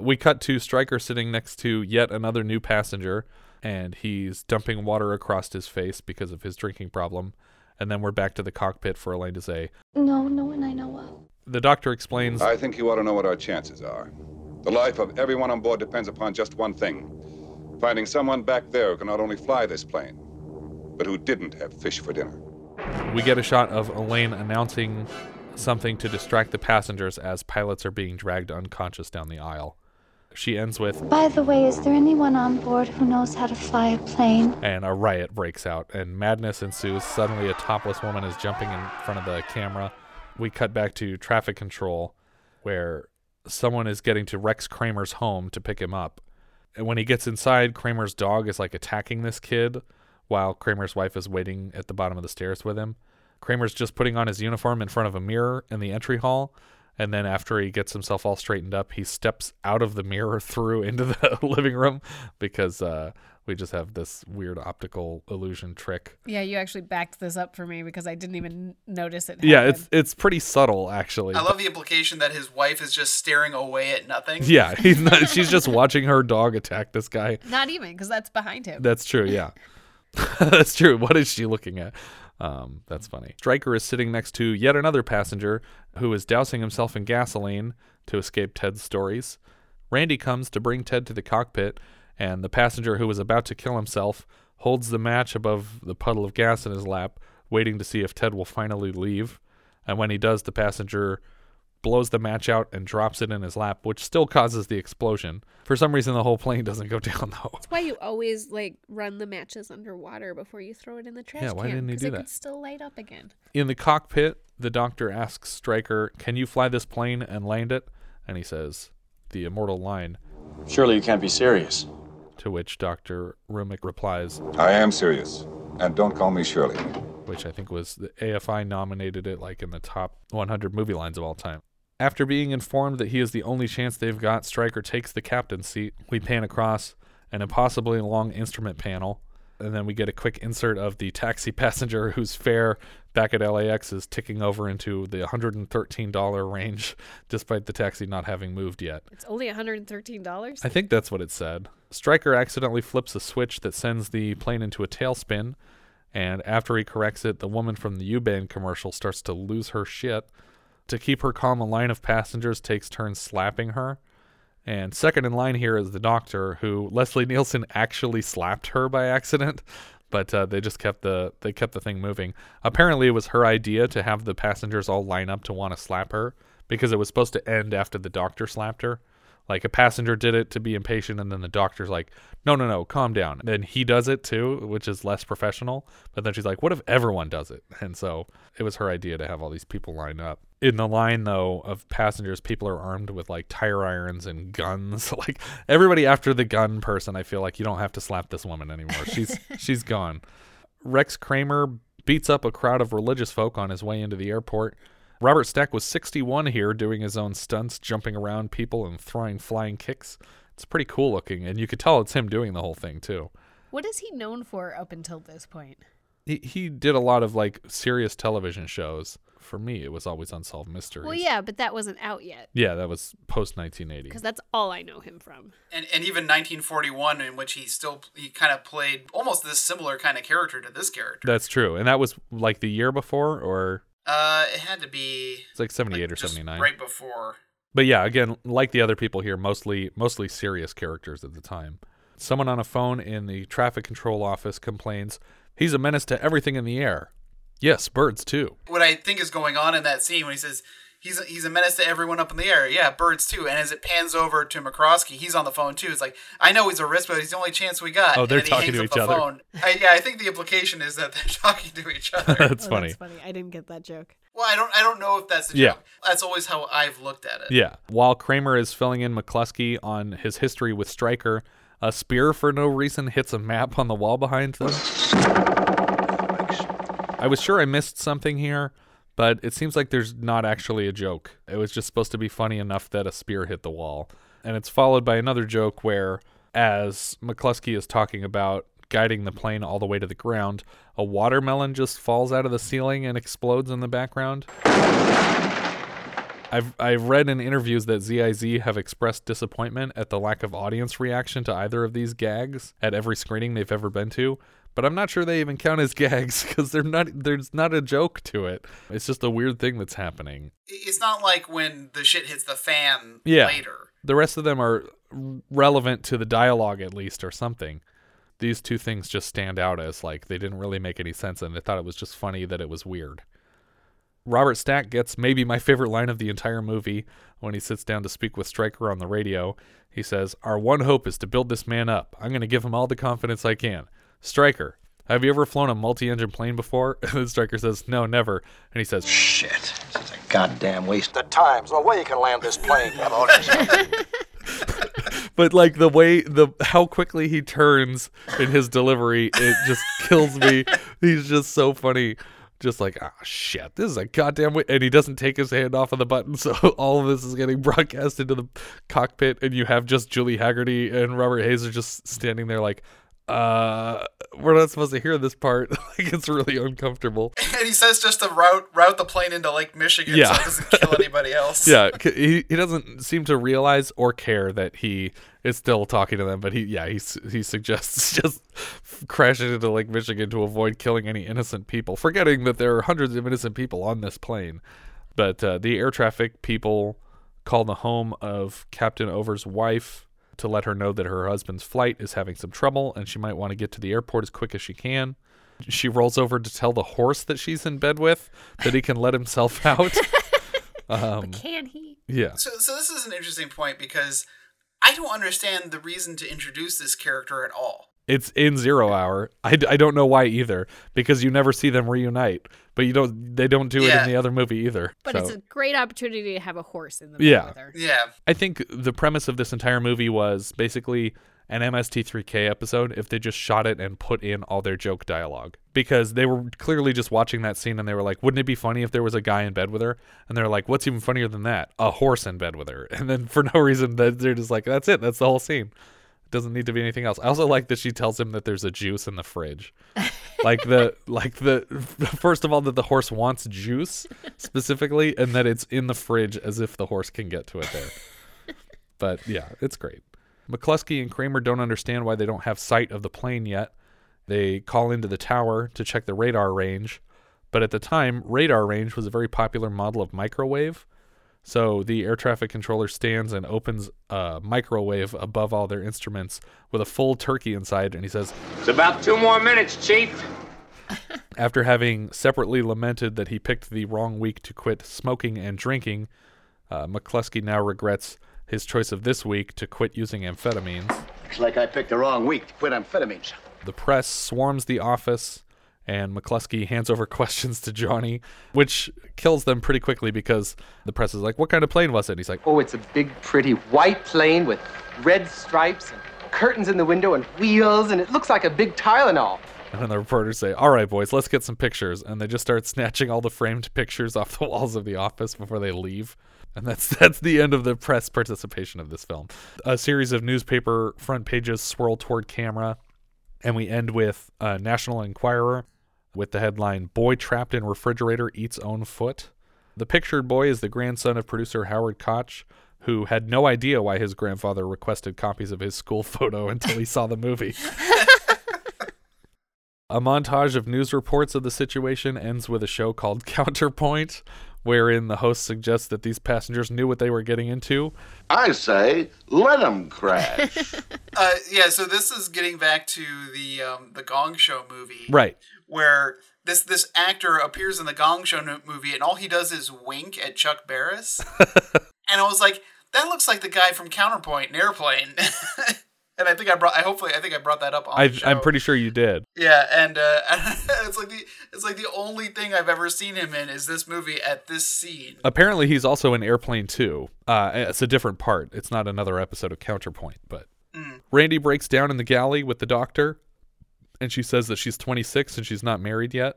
We cut to Stryker sitting next to yet another new passenger, and he's dumping water across his face because of his drinking problem. And then we're back to the cockpit for Elaine to say, No, no one I know of. The doctor explains, I think you ought to know what our chances are. The life of everyone on board depends upon just one thing finding someone back there who can not only fly this plane, but who didn't have fish for dinner. we get a shot of Elaine announcing something to distract the passengers as pilots are being dragged unconscious down the aisle. She ends with, By the way, is there anyone on board who knows how to fly a plane? and a riot breaks out, and madness ensues. Suddenly, a topless woman is jumping in front of the camera. We cut back to traffic control, where someone is getting to Rex Kramer's home to pick him up. And when he gets inside, Kramer's dog is like attacking this kid, while Kramer's wife is waiting at the bottom of the stairs with him. Kramer's just putting on his uniform in front of a mirror in the entry hall. And then after he gets himself all straightened up, he steps out of the mirror through into the living room because uh, we just have this weird optical illusion trick. Yeah, you actually backed this up for me because I didn't even notice it. Yeah, it's it's pretty subtle actually. I love the implication that his wife is just staring away at nothing. Yeah, he's not, she's just watching her dog attack this guy. not even because that's behind him. That's true, yeah. that's true. What is she looking at? Um, that's funny. Stryker is sitting next to yet another passenger who is dousing himself in gasoline to escape Ted's stories. Randy comes to bring Ted to the cockpit, and the passenger who was about to kill himself holds the match above the puddle of gas in his lap, waiting to see if Ted will finally leave. And when he does, the passenger blows the match out and drops it in his lap, which still causes the explosion. For some reason, the whole plane doesn't go down though. That's why you always like run the matches underwater before you throw it in the trash Yeah, why can. didn't he 'cause do it that? could still light up again. In the cockpit, the doctor asks Stryker, Can you fly this plane and land it? And he says, The immortal line. Surely you can't be serious. To which Dr. Rumack replies, I am serious. And don't call me Shirley. Which I think was the AFI nominated it like in the top 100 movie lines of all time. After being informed that he is the only chance they've got, Stryker takes the captain's seat. We pan across an impossibly long instrument panel, and then we get a quick insert of the taxi passenger whose fare back at LAX is ticking over into the $113 range, despite the taxi not having moved yet. It's only $113? I think that's what it said. Stryker accidentally flips a switch that sends the plane into a tailspin, and after he corrects it, the woman from the Yuban commercial starts to lose her shit. To keep her calm, a line of passengers takes turns slapping her. And second in line here is the doctor, who Leslie Nielsen actually slapped her by accident, but uh, they just kept the they kept the thing moving. Apparently, it was her idea to have the passengers all line up to want to slap her because it was supposed to end after the doctor slapped her. Like a passenger did it to be impatient, and then the doctor's like, "No, no, no, calm down." And then he does it too, which is less professional. But then she's like, "What if everyone does it?" And so it was her idea to have all these people line up. In the line though of passengers, people are armed with like tire irons and guns. like everybody after the gun person, I feel like you don't have to slap this woman anymore. She's she's gone. Rex Kramer beats up a crowd of religious folk on his way into the airport. Robert Stack was 61 here doing his own stunts, jumping around people and throwing flying kicks. It's pretty cool looking, and you could tell it's him doing the whole thing too. What is he known for up until this point? He he did a lot of like serious television shows. For me, it was always Unsolved Mysteries. Well, yeah, but that wasn't out yet. Yeah, that was post 1980. Because that's all I know him from. And, and even 1941, in which he still he kind of played almost this similar kind of character to this character. That's true, and that was like the year before, or Uh, it had to be it's like 78 or 79. right before. But yeah, again, like the other people here, mostly mostly serious characters at the time. Someone on a phone in the traffic control office complains, "He's a menace to everything in the air." Yes, birds too. What I think is going on in that scene when he says he's a, he's a menace to everyone up in the air. Yeah, birds too. And as it pans over to McCroskey, he's on the phone too. It's like I know he's a risk, but he's the only chance we got. Oh, they're and then he talking hangs to each other. Phone. I, yeah, I think the implication is that they're talking to each other. That's Oh, funny. That's funny. I didn't get that joke. Well, I don't I don't know if that's the Yeah. joke. That's always how I've looked at it. Yeah. While Kramer is filling in McCluskey on his history with Stryker, a spear for no reason hits a map on the wall behind them. I was sure I missed something here, but it seems like there's not actually a joke. It was just supposed to be funny enough that a spear hit the wall. And it's followed by another joke where, as McCluskey is talking about guiding the plane all the way to the ground, a watermelon just falls out of the ceiling and explodes in the background. I've I've read in interviews that ZAZ have expressed disappointment at the lack of audience reaction to either of these gags at every screening they've ever been to, but I'm not sure they even count as gags because they're not there's not a joke to it. It's just a weird thing that's happening. It's not like when the shit hits the fan Yeah. later. The rest of them are relevant to the dialogue at least or something. These two things just stand out as like they didn't really make any sense and they thought it was just funny that it was weird. Robert Stack gets maybe my favorite line of the entire movie when he sits down to speak with Stryker on the radio. He says, Our one hope is to build this man up. I'm going to give him all the confidence I can. Stryker, have you ever flown a multi engine plane before? And then Stryker says, No, never. And he says, Shit. This is a goddamn waste of time. There's no way you can land this plane. But like the way the how quickly he turns in his delivery, it just kills me. He's just so funny. Just like, ah, shit, this is a goddamn way. And he doesn't take his hand off of the button. So all of this is getting broadcast into the cockpit. And you have just Julie Hagerty and Robert Hays are just standing there like, uh, we're not supposed to hear this part. like it's really uncomfortable. And he says just to route route the plane into Lake Michigan Yeah. so it doesn't kill anybody else. yeah, he he doesn't seem to realize or care that he is still talking to them, but he yeah he he suggests just crashing into Lake Michigan to avoid killing any innocent people, forgetting that there are hundreds of innocent people on this plane. But uh, the air traffic people call the home of Captain Oveur's wife to let her know that her husband's flight is having some trouble and she might want to get to the airport as quick as she can. She rolls over to tell the horse that she's in bed with that he can let himself out. um, Can he? yeah. So, so this is an interesting point because I don't understand the reason to introduce this character at all. It's in Zero Hour. I, I don't know why either because you never see them reunite, but you don't they don't do it in the other movie either. But so. it's a great opportunity to have a horse in the bed Yeah. with. Yeah. I think the premise of this entire movie was basically an MST3K episode if they just shot it and put in all their joke dialogue. Because they were clearly just watching that scene and they were like, wouldn't it be funny if there was a guy in bed with her? And they're like, what's even funnier than that? A horse in bed with her. And then for no reason, they're just like, that's it. That's the whole scene. Doesn't need to be anything else. I also like that she tells him that there's a juice in the fridge. like the like the first of all that the horse wants juice specifically and that it's in the fridge as if the horse can get to it there. But yeah, it's great. McCluskey and Kramer don't understand why they don't have sight of the plane yet. They call into the tower to check the radar range, but at the time, radar range was a very popular model of microwave. So the air traffic controller stands and opens a microwave above all their instruments with a full turkey inside, and he says, It's about two more minutes, Chief. after having separately lamented that he picked the wrong week to quit smoking and drinking, uh, McCluskey now regrets his choice of this week to quit using amphetamines. Looks like I picked the wrong week to quit amphetamines. The press swarms the office, and McCluskey hands over questions to Johnny, which kills them pretty quickly because the press is like, What kind of plane was it? And he's like, Oh, it's a big, pretty white plane with red stripes and curtains in the window and wheels, and it looks like a big Tylenol. And then the reporters say, All right, boys, let's get some pictures. And they just start snatching all the framed pictures off the walls of the office before they leave. And that's that's the end of the press participation of this film. A series of newspaper front pages swirl toward camera, and we end with uh, National Enquirer with the headline Boy Trapped in Refrigerator Eats Own Foot. The pictured boy is the grandson of producer Howard Koch, who had no idea why his grandfather requested copies of his school photo until he saw the movie. A montage of news reports of the situation ends with a show called Counterpoint, wherein the host suggests that these passengers knew what they were getting into. I say, let them crash. Uh, yeah, so this is getting back to the um, the Gong Show movie, Right. Where this this actor appears in the Gong Show movie, and all he does is wink at Chuck Barris, and I was like, that looks like the guy from Counterpoint in Airplane. and I think I brought, I hopefully, I think I brought that up on I, the show. I'm pretty sure you did. Yeah, and uh, it's like the it's like the only thing I've ever seen him in is this movie at this scene. Apparently, he's also in Airplane 2. Uh, it's a different part. It's not another episode of Counterpoint, but Mm. Randy breaks down in the galley with the doctor, and she says that she's 26 and she's not married yet.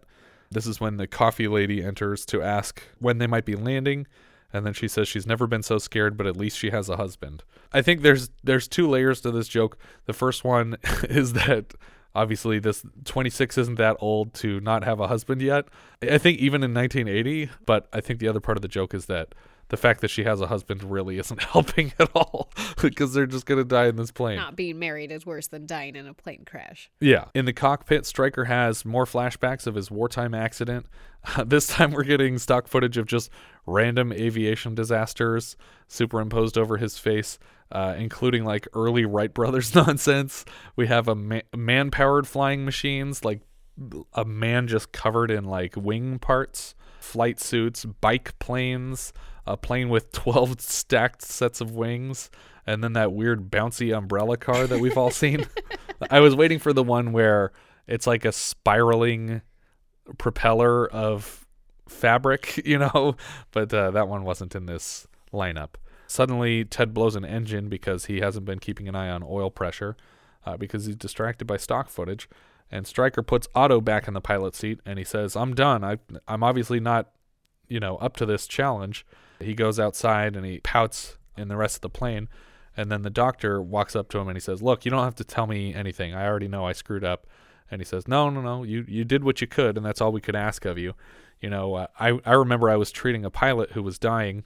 This is when the coffee lady enters to ask when they might be landing, and then she says she's never been so scared, but at least she has a husband. I think there's there's two layers to this joke. The first one is that obviously this 26 isn't that old to not have a husband yet. I think even in 1980, but I think the other part of the joke is that the fact that she has a husband really isn't helping at all because they're just going to die in this plane. Not being married is worse than dying in a plane crash. Yeah. In the cockpit, Stryker has more flashbacks of his wartime accident. this time we're getting stock footage of just random aviation disasters superimposed over his face, uh, including like early Wright brothers nonsense. We have a ma- man powered flying machines, like a man just covered in like wing parts, flight suits, biplanes, a plane with 12 stacked sets of wings, and then that weird bouncy umbrella car that we've all seen. I was waiting for the one where it's like a spiraling propeller of fabric, you know, but uh, that one wasn't in this lineup. Suddenly, Ted blows an engine because he hasn't been keeping an eye on oil pressure uh, because he's distracted by stock footage. And Stryker puts Otto back in the pilot seat and he says, I'm done. I, I'm obviously not, you know, up to this challenge. He goes outside and he pouts in the rest of the plane. And then the doctor walks up to him and he says, "Look, you don't have to tell me anything. I already know I screwed up." And he says, "No, no, no. You you did what you could, and that's all we could ask of you." You know, uh, I I remember I was treating a pilot who was dying,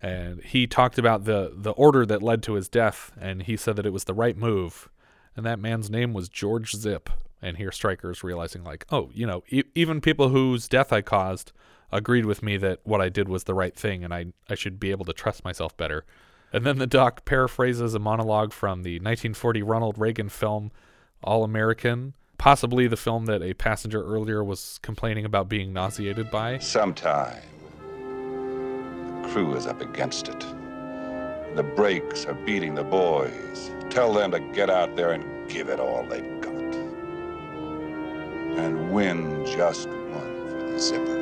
and he talked about the the order that led to his death, and he said that it was the right move, and that man's name was George Zipp. And here Stryker's realizing, like, oh, you know, e- even people whose death I caused agreed with me that what I did was the right thing, and I I should be able to trust myself better. And then the doc paraphrases a monologue from the 1940 Ronald Reagan film All American, possibly the film that a passenger earlier was complaining about being nauseated by. Sometime, the crew is up against it. The breaks are beating the boys. Tell them to get out there and give it all they've got. And win just one for the zipper.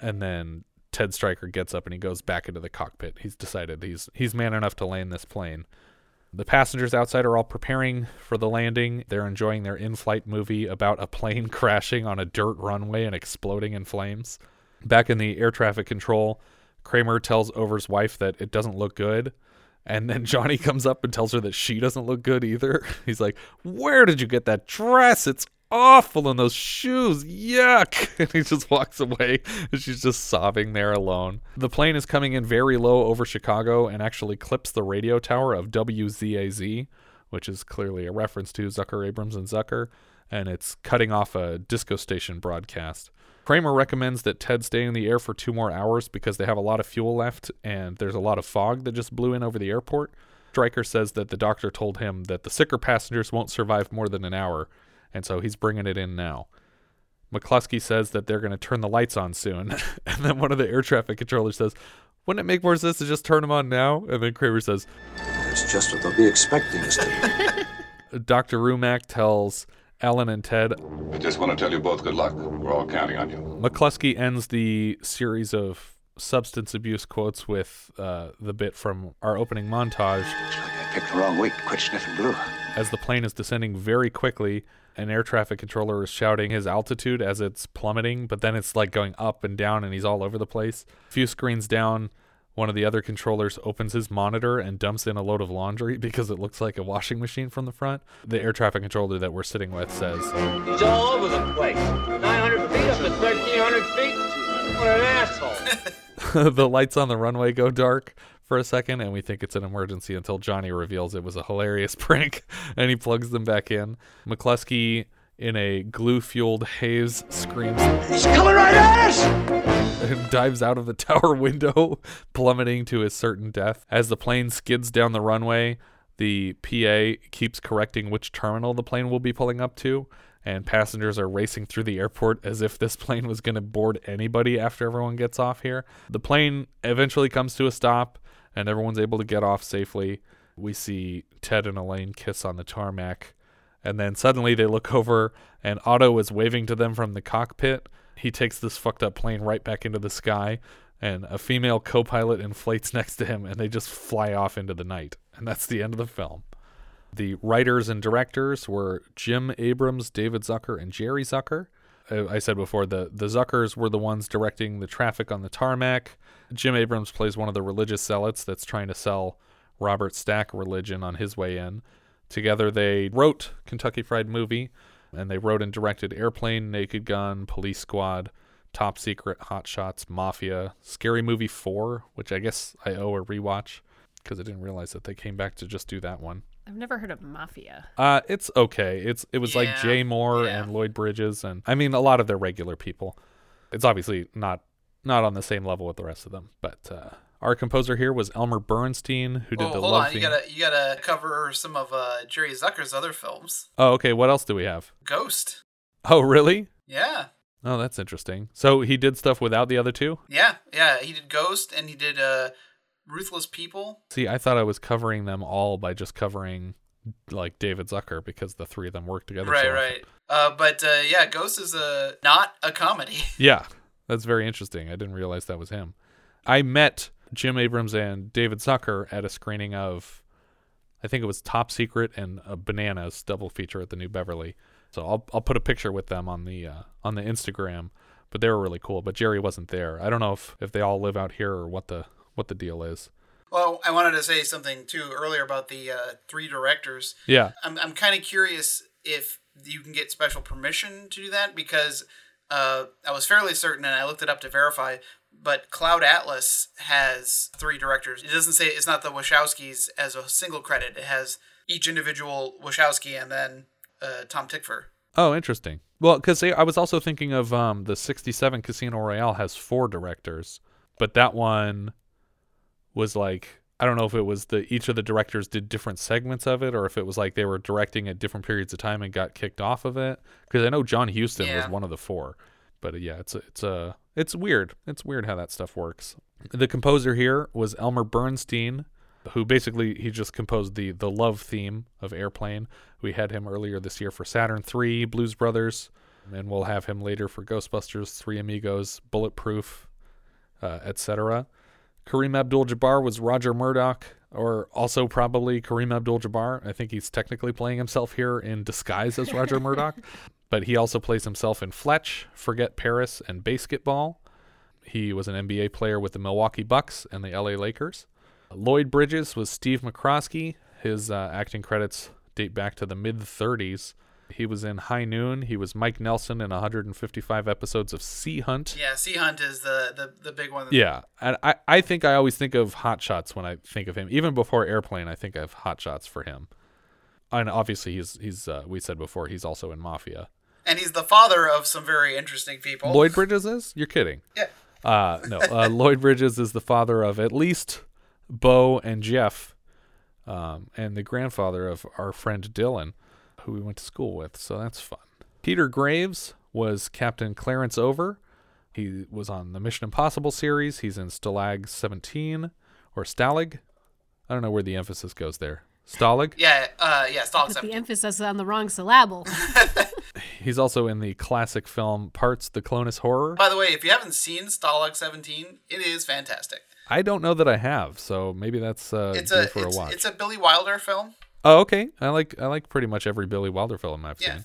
And then Ted Stryker gets up and he goes back into the cockpit. He's decided he's he's man enough to land this plane. The passengers outside are all preparing for the landing. They're enjoying their in-flight movie about a plane crashing on a dirt runway and exploding in flames. Back in the air traffic control, Kramer tells Oveur's wife that it doesn't look good. And then Johnny comes up and tells her that she doesn't look good either. He's like, Where did you get that dress? It's awful in those shoes. Yuck. And he just walks away. And she's just sobbing there alone. The plane is coming in very low over Chicago and actually clips the radio tower of WZAZ, which is clearly a reference to Zucker, Abrams, and Zucker. And it's cutting off a disco station broadcast. Kramer recommends that Ted stay in the air for two more hours because they have a lot of fuel left and there's a lot of fog that just blew in over the airport. Stryker says that the doctor told him that the sicker passengers won't survive more than an hour, and so he's bringing it in now. McCluskey says that they're going to turn the lights on soon, and then one of the air traffic controllers says, "Wouldn't it make more sense to just turn them on now?" And then Kramer says, It's just what they'll be expecting us to. Dr. Rumack tells Ellen and Ted. I just want to tell you both good luck. We're all counting on you. McCluskey ends the series of substance abuse quotes with uh, the bit from our opening montage. I picked the wrong week quit sniffing glue. As the plane is descending very quickly, an air traffic controller is shouting his altitude as it's plummeting, but then it's like going up and down and he's all over the place. A few screens down, one of the other controllers opens his monitor and dumps in a load of laundry because it looks like a washing machine from the front. The air traffic controller that we're sitting with says, He's all over the place. 900 feet up to 1,300 feet. What an asshole. the lights on the runway go dark for a second and we think it's an emergency until Johnny reveals it was a hilarious prank and he plugs them back in. McCluskey in a glue fueled haze screams He's coming right at us! and dives out of the tower window, plummeting to his certain death. As the plane skids down the runway, the PA keeps correcting which terminal the plane will be pulling up to, and passengers are racing through the airport as if this plane was going to board anybody after everyone gets off here. The plane eventually comes to a stop, and everyone's able to get off safely. We see Ted and Elaine kiss on the tarmac, and then suddenly they look over, and Otto is waving to them from the cockpit. He takes this fucked up plane right back into the sky, and a female co pilot inflates next to him, and they just fly off into the night. And that's the end of the film. The writers and directors were Jim Abrahams, David Zucker, and Jerry Zucker. Uh, I said before the the Zuckers were the ones directing the traffic on the tarmac. Jim Abrahams plays one of the religious zealots that's trying to sell Robert Stack religion on his way in. Together they wrote Kentucky Fried Movie, and they wrote and directed Airplane, Naked Gun, Police Squad, Top Secret, Hot Shots, Mafia, Scary Movie 4, which I guess I owe a rewatch because I didn't realize that they came back to just do that one. I've never heard of Mafia. Uh, it's okay. It's it was like Jay Mohr and Lloyd Bridges, and I mean a lot of their regular people. It's obviously not not on the same level with the rest of them, but uh, our composer here was Elmer Bernstein, who did Oh, the hold love on. You gotta you gotta cover some of uh, Jerry Zucker's other films. Oh, okay. What else do we have? Ghost. Oh, really? Yeah. Oh, that's interesting. So he did stuff without the other two. Yeah, yeah. He did Ghost and he did uh, Ruthless People. See, I thought I was covering them all by just covering like David Zucker because the three of them work together. Right, so right. Uh, but uh, yeah, Ghost is a not a comedy. Yeah, that's very interesting. I didn't realize that was him. I met Jim Abrahams and David Zucker at a screening of, I think it was Top Secret and uh, Bananas double feature at the New Beverly. So I'll I'll put a picture with them on the uh, on the Instagram. But they were really cool. But Jerry wasn't there. I don't know if if they all live out here or what the what the deal is. Well, I wanted to say something too earlier about the uh, three directors. Yeah. I'm, I'm kind of curious if you can get special permission to do that because uh, I was fairly certain, and I looked it up to verify. But Cloud Atlas has three directors. It doesn't say it's not the Wachowskis as a single credit. It has each individual Wachowski and then uh, Tom Tykwer. Oh, interesting. Well, because I was also thinking of um, the 67 Casino Royale has four directors, but that one was like I don't know if it was the each of the directors did different segments of it, or if it was like they were directing at different periods of time and got kicked off of it. Because I know John Huston was one of the four, but uh, yeah, it's a, it's a it's weird. It's weird how that stuff works. The composer here was Elmer Bernstein, who basically he just composed the the love theme of Airplane. We had him earlier this year for Saturn 3, Blues Brothers, and we'll have him later for Ghostbusters, Three Amigos, Bulletproof, uh, etc. Kareem Abdul-Jabbar was Roger Murdoch, or also probably Kareem Abdul-Jabbar. I think he's technically playing himself here in disguise as Roger Murdoch, but he also plays himself in Fletch, Forget Paris, and Basketball. He was an NBA player with the Milwaukee Bucks and the LA Lakers. Lloyd Bridges was Steve McCroskey. His uh, acting credits date back to the mid 30s. He was in High Noon. He was Mike Nelson in 155 episodes of Sea Hunt. Yeah, Sea Hunt is the the, the big one. Yeah, and I, I think I always think of Hot Shots when I think of him. Even before Airplane, I think of Hot Shots for him. And obviously, he's he's uh, we said before he's also in Mafia. And he's the father of some very interesting people. Lloyd Bridges is? You're kidding? Yeah. Uh, no, uh, Lloyd Bridges is the father of at least Bo and Jeff, um, and the grandfather of our friend Dylan, who we went to school with. So that's fun. Peter Graves was Captain Clarence Oveur. He was on the Mission Impossible series. He's in Stalag 17 or Stalag. I don't know where the emphasis goes there. Stalag. Yeah, uh, yeah, Stalag Put the 17. emphasis on the wrong syllable. He's also in the classic film Parts: The Clonus Horror. By the way, if you haven't seen Stalag 17, it is fantastic. I don't know that I have, so maybe that's uh, It's a for it's, a watch. it's a Billy Wilder film. Oh, okay. I like I like pretty much every Billy Wilder film I've Yeah. seen.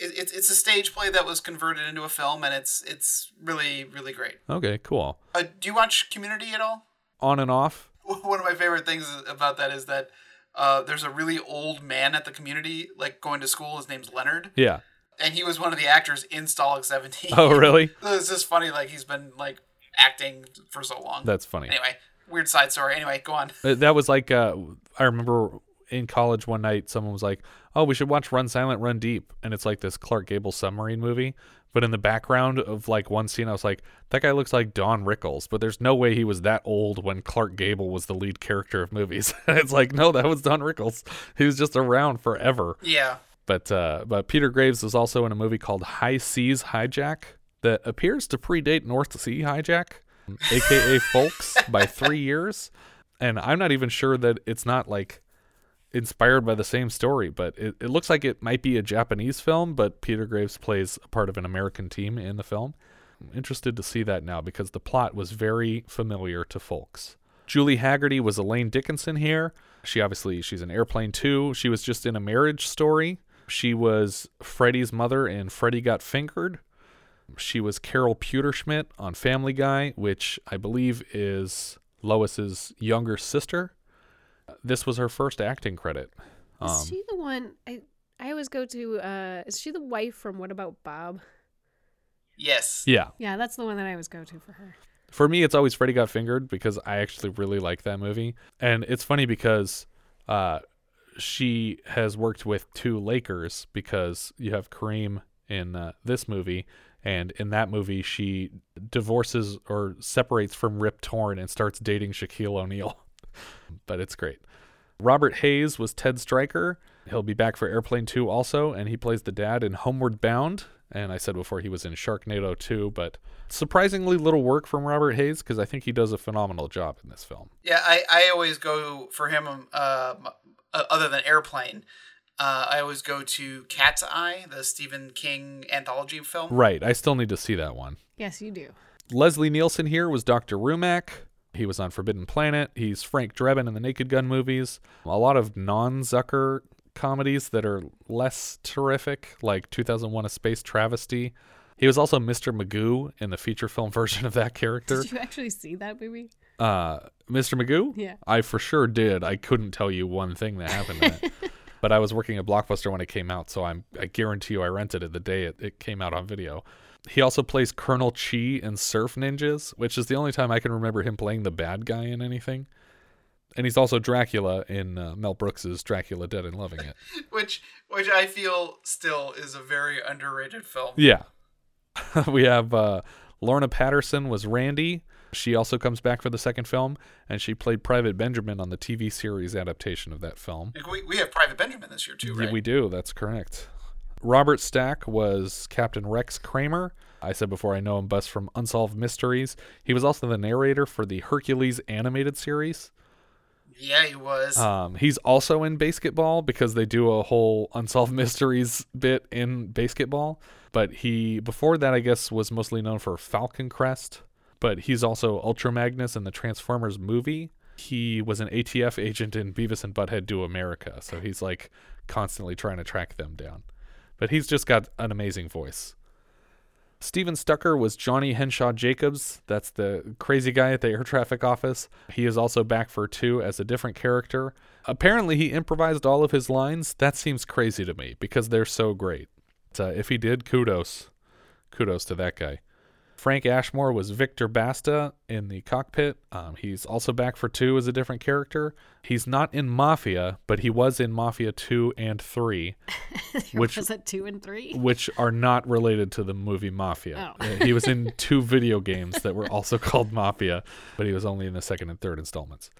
It, it's it's a stage play that was converted into a film, and it's it's really really great. Okay, cool. Uh, do you watch Community at all? On and off. One of my favorite things about that is that uh, there's a really old man at the community, like going to school. His name's Leonard, Yeah. And he was one of the actors in Stalag 17. Oh, really? it's just funny. Like he's been like acting for so long. That's funny. Anyway, weird side story. Anyway, go on. Uh, That was like uh, I remember in college one night someone was like, "Oh, we should watch Run Silent, Run Deep," and it's like this Clark Gable submarine movie. But in the background of like one scene, I was like, "That guy looks like Don Rickles," but there's no way he was that old when Clark Gable was the lead character of movies. it's like, no, that was Don Rickles. He was just around forever. Yeah. But uh, but Peter Graves was also in a movie called High Seas Hijack that appears to predate North Sea Hijack, aka ffolkes, by three years. And I'm not even sure that it's not like inspired by the same story, but it, it looks like it might be a Japanese film, but Peter Graves plays a part of an American team in the film. I'm interested to see that now because the plot was very familiar to folks. Julie Hagerty was Elaine Dickinson here. She obviously she's an Airplane too. She was just in a marriage story. She was Freddy's mother in Freddy Got Fingered. She was Carol Pewterschmidt on Family Guy, which I believe is Lois's younger sister. This was her first acting credit. Is Um, she the one I I always go to? Uh, is she the wife from What About Bob? Yes. yeah. Yeah, that's the one that I always go to for her. For me, it's always Freddy Got Fingered because I actually really like that movie. And it's funny because uh, she has worked with two Lakers because you have Kareem in uh, this movie. And in that movie, she divorces or separates from Rip Torn and starts dating Shaquille O'Neal. but it's great. Robert Hays was Ted Stryker. He'll be back for Airplane 2 also, and he plays the dad in Homeward Bound. And I said before he was in Sharknado 2, but surprisingly little work from Robert Hays because I think he does a phenomenal job in this film. Yeah, I, I always go for him. Um, uh, other than Airplane, uh, I always go to Cat's Eye, the Stephen King anthology film. Right, I still need to see that one. Yes, you do. Leslie Nielsen here was Dr. Rumack. He was on Forbidden Planet. He's Frank Drebin in the Naked Gun movies. A lot of non Zucker comedies that are less terrific, like 2001 A Space Travesty. He was also Mr. Magoo in the feature film version of that character. Did you actually see that movie? Uh, Mr. Magoo? Yeah. I for sure did. I couldn't tell you one thing that happened in it. but I was working at Blockbuster when it came out, so I'm I guarantee you I rented it the day it, it came out on video. He also plays Colonel Chi in Surf Ninjas, which is the only time I can remember him playing the bad guy in anything. And he's also Dracula in uh, Mel Brooks's Dracula Dead and Loving It. which which I feel still is a very underrated film. Yeah. we have uh, Lorna Patterson was Randy. She also comes back for the second film, and she played Private Benjamin on the TV series adaptation of that film. We, we have Private Benjamin this year too, right? we do. That's correct. Robert Stack was Captain Rex Kramer. I said before I know him best from Unsolved Mysteries. He was also the narrator for the Hercules animated series. Yeah, he was. Um, he's also in Basketball because they do a whole Unsolved Mysteries bit in Basketball. But he, before that, I guess, was mostly known for Falcon Crest. But he's also Ultra Magnus in the Transformers movie. He was an ATF agent in Beavis and Butthead Do America. So he's like constantly trying to track them down. But he's just got an amazing voice. Stephen Stucker was Johnny Henshaw Jacobs. That's the crazy guy at the air traffic office. He is also back for two as a different character. Apparently, he improvised all of his lines. That seems crazy to me because they're so great. So if he did, kudos. Kudos to that guy. Frank Ashmore was Victor Basta in the cockpit. Um, he's also back for two as a different character. He's not in Mafia, but he was in Mafia 2 and 3, which was it two and three? which are not related to the movie Mafia. Oh. Uh, he was in two video games that were also called Mafia, but he was only in the second and third installments.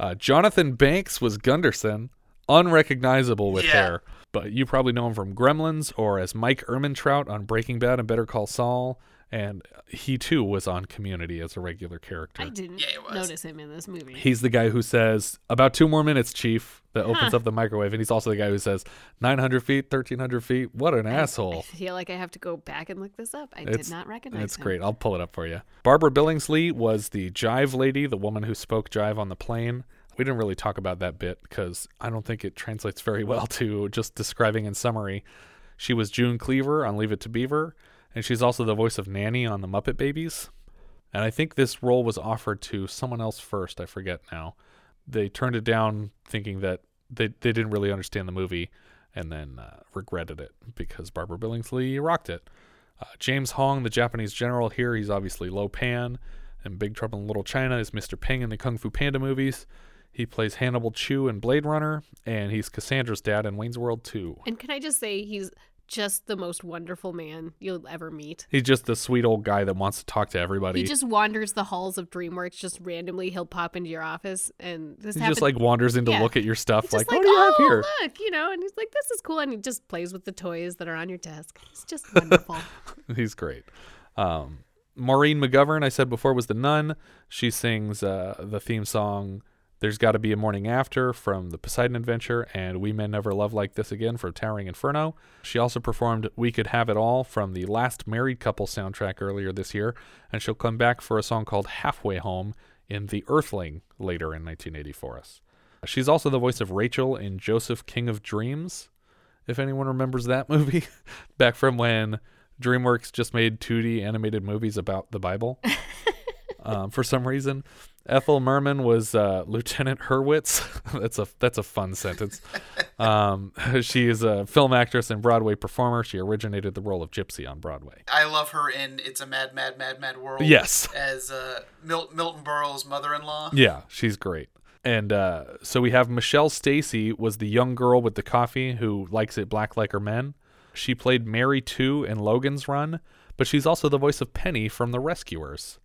Uh, Jonathan Banks was Gunderson, unrecognizable with Yeah. hair, but you probably know him from Gremlins or as Mike Ehrmantraut on Breaking Bad and Better Call Saul. And he too was on Community as a regular character. I didn't notice him in this movie. He's the guy who says, About two more minutes, Chief, that opens Huh. up the microwave. And he's also the guy who says, 900 feet, 1300 feet. What an I asshole. feel like I have to go back and look this up. I It's- did not recognize It's him. great. I'll pull it up for you. Barbara Billingsley was the jive lady, the woman who spoke jive on the plane. We didn't really talk about that bit because I don't think it translates very well to just describing in summary. She was June Cleaver on Leave It to Beaver, and she's also the voice of Nanny on the Muppet Babies. And I think this role was offered to someone else first. I forget now. They turned it down thinking that they, they didn't really understand the movie and then uh, regretted it because Barbara Billingsley rocked it. Uh, James Hong, the Japanese general here, he's obviously Lo Pan. And Big Trouble in Little China is Mr. Ping in the Kung Fu Panda movies. He plays Hannibal Chew in Blade Runner, and he's Cassandra's dad in Wayne's World 2. And can I just say he's just the most wonderful man you'll ever meet. He's just the sweet old guy that wants to talk to everybody. He just wanders the halls of DreamWorks just randomly. He'll pop into your office and this he happened. just like wanders in to Yeah. look at your stuff, like, just what do you have "Oh, here? Look, you know, and he's like, "This is cool," and he just plays with the toys that are on your desk. He's just wonderful. He's great. Um, Maureen McGovern, I said before, was the nun. She sings uh, the theme song "There's Got to Be a Morning After" from the Poseidon Adventure and "We May Never Love Like This Again" for Towering Inferno. She also performed "We Could Have It All" from the Last Married Couple soundtrack earlier this year, and she'll come back for a song called "Halfway Home" in "The Earthling" later in 1980 for us. She's also the voice of Rachel in Joseph King of Dreams, if anyone remembers that movie, back from when DreamWorks just made 2D animated movies about the Bible. um, for some reason, Ethel Merman was uh, Lieutenant Hurwitz. that's a that's a fun sentence. Um, she is a film actress and Broadway performer. She originated the role of Gypsy on Broadway. I love her in "It's a Mad, Mad, Mad, Mad World." Yes. as uh, Mil- Milton Berle's mother-in-law. Yeah, she's great. And uh, so we have Michelle Stacy was the young girl with the coffee who likes it black like her men. She played Mary 2 in Logan's Run, but she's also the voice of Penny from The Rescuers,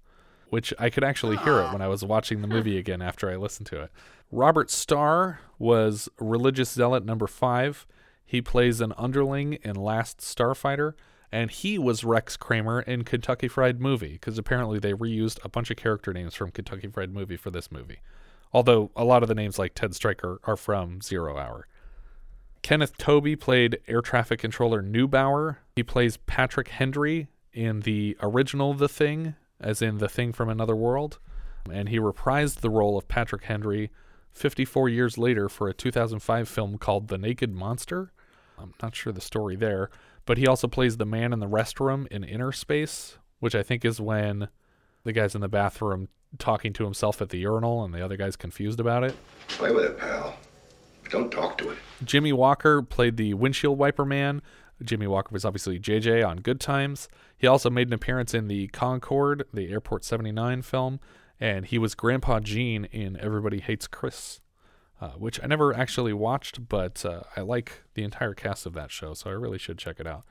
which I could actually hear it ah. when I was watching the movie again after I listened to it. Robert Starr was religious zealot number 5. He plays an underling in Last Starfighter, and he was Rex Kramer in Kentucky Fried Movie because apparently they reused a bunch of character names from Kentucky Fried Movie for this movie. Although a lot of the names like Ted Stryker are from Zero Hour. Kenneth Tobey played air traffic controller Neubauer. He plays Patrick Hendry in the original The Thing, as in The Thing from Another World. And he reprised the role of Patrick Hendry 54 years later for a 2005 film called The Naked Monster. I'm not sure the story there, but he also plays the man in the restroom in Inner Space, which I think is when the guy's in the bathroom talking to himself at the urinal and the other guy's confused about it. Play with it, pal. Don't talk to it. Jimmie Walker played the windshield wiper man. Jimmie Walker was obviously JJ on Good Times. He also made an appearance in the Concorde, the Airport 79 film, and he was Grandpa Gene in Everybody Hates Chris, uh, which I never actually watched, but uh, I like the entire cast of that show, so I really should check it out.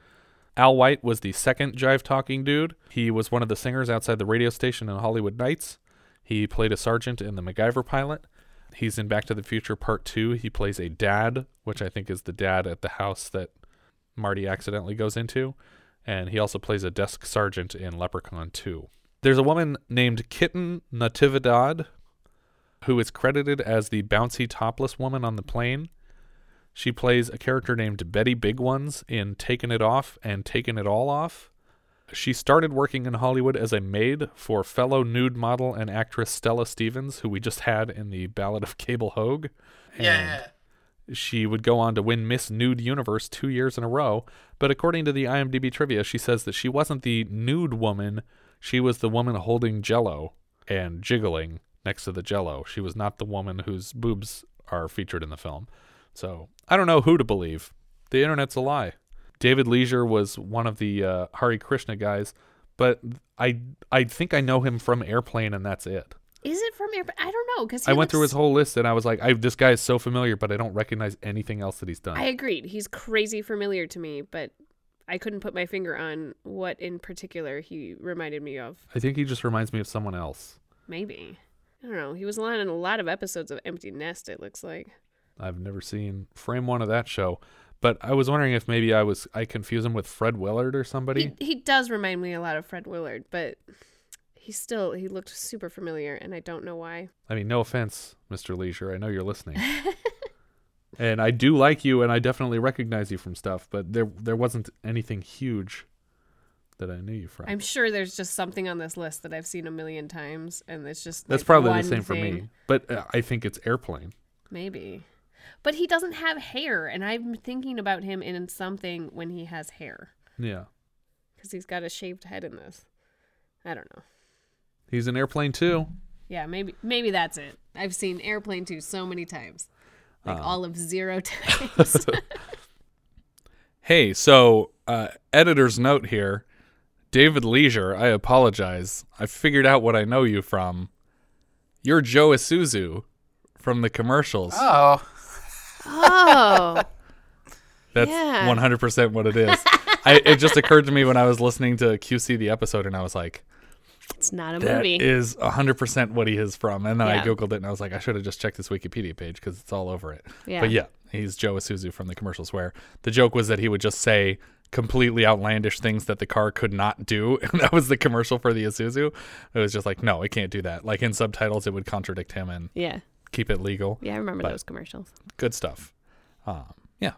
Al White was the second jive talking dude. He was one of the singers outside the radio station in Hollywood Knights. He played a sergeant in the MacGyver pilot. He's in Back to the Future Part 2. He plays a dad, which I think is the dad at the house that Marty accidentally goes into. And he also plays a desk sergeant in Leprechaun 2. There's a woman named Kitten Natividad who is credited as the bouncy topless woman on the plane. She plays a character named Betty Big Ones in Taking It Off and Taking It All Off. She started working in Hollywood as a maid for fellow nude model and actress Stella Stevens, who we just had in the Ballad of Cable Hogue. Yeah. She would go on to win Miss Nude Universe two years in a row. But according to the IMDb trivia, she says that she wasn't the nude woman. She was the woman holding jello and jiggling next to the jello. She was not the woman whose boobs are featured in the film. So I don't know who to believe. The internet's a lie. David Leisure was one of the uh, Hare Krishna guys, but I I think I know him from Airplane, and that's it. Is it from Air? I don't know because I went through his whole list, and I was like, I, this guy is so familiar, but I don't recognize anything else that he's done. I agreed. He's crazy familiar to me, but I couldn't put my finger on what in particular he reminded me of. I think he just reminds me of someone else. Maybe I don't know. He was on in a lot of episodes of Empty Nest. It looks like. I've never seen frame one of that show, but I was wondering if maybe I was I confuse him with Fred Willard or somebody. He, he does remind me a lot of Fred Willard, but he still he looked super familiar, and I don't know why. I mean, no offense, Mr. Leisure. I know you're listening. and I do like you and I definitely recognize you from stuff, but there there wasn't anything huge that I knew you from. I'm sure there's just something on this list that I've seen a million times, and it's just That's like, probably the same for me. But uh, I think it's Airplane. Maybe. But he doesn't have hair, and I'm thinking about him in something when he has hair. Yeah. Because he's got a shaved head in this. I don't know. He's in Airplane too. Yeah, maybe maybe that's it. I've seen Airplane 2 so many times. Like Um. all of zero times. Hey, so uh, editor's note here. David Leisure, I apologize. I figured out what I know you from. You're Joe Isuzu from the commercials. Oh. oh. That's yeah. 100% what it is. I, it just occurred to me when I was listening to QC the episode, and I was like, It's not a that movie. is 100% what he is from. And then I Googled it, and I was like, I should have just checked this Wikipedia page because it's all over it. Yeah. But yeah, he's Joe Isuzu from the commercials, where the joke was that he would just say completely outlandish things that the car could not do. And that was the commercial for the Isuzu. It was just like, no, it can't do that. Like in subtitles, it would contradict him and Yeah. keep it legal. Yeah, I remember But those commercials. Good stuff. Um, yeah.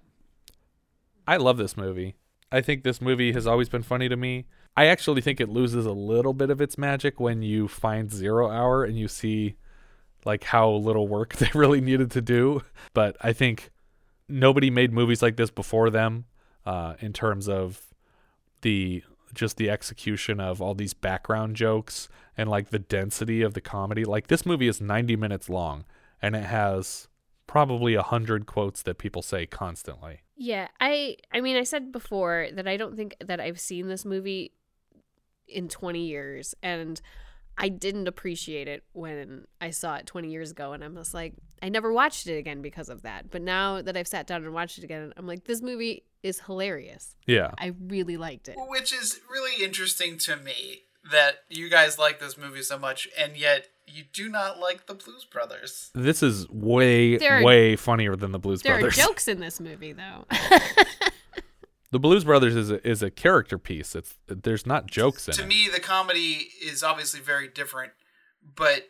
I love this movie. I think this movie has always been funny to me. I actually think it loses a little bit of its magic when you find Zero Hour and you see like how little work they really needed to do. But I think nobody made movies like this before them uh, in terms of the just the execution of all these background jokes and like the density of the comedy. Like this movie is 90 minutes long and it has probably a hundred quotes that people say constantly. Yeah, I I mean I said before that I don't think that I've seen this movie in 20 years and I didn't appreciate it when I saw it 20 years ago and I'm just like I never watched it again because of that. But now that I've sat down and watched it again, I'm like this movie is hilarious. Yeah. I really liked it. Which is really interesting to me that you guys like this movie so much, and yet you do not like the Blues Brothers. This is way are- way funnier than the Blues There Brothers. There are jokes in this movie though. The Blues Brothers is a, is a character piece. It's there's not jokes in To it. To me, the comedy is obviously very different, but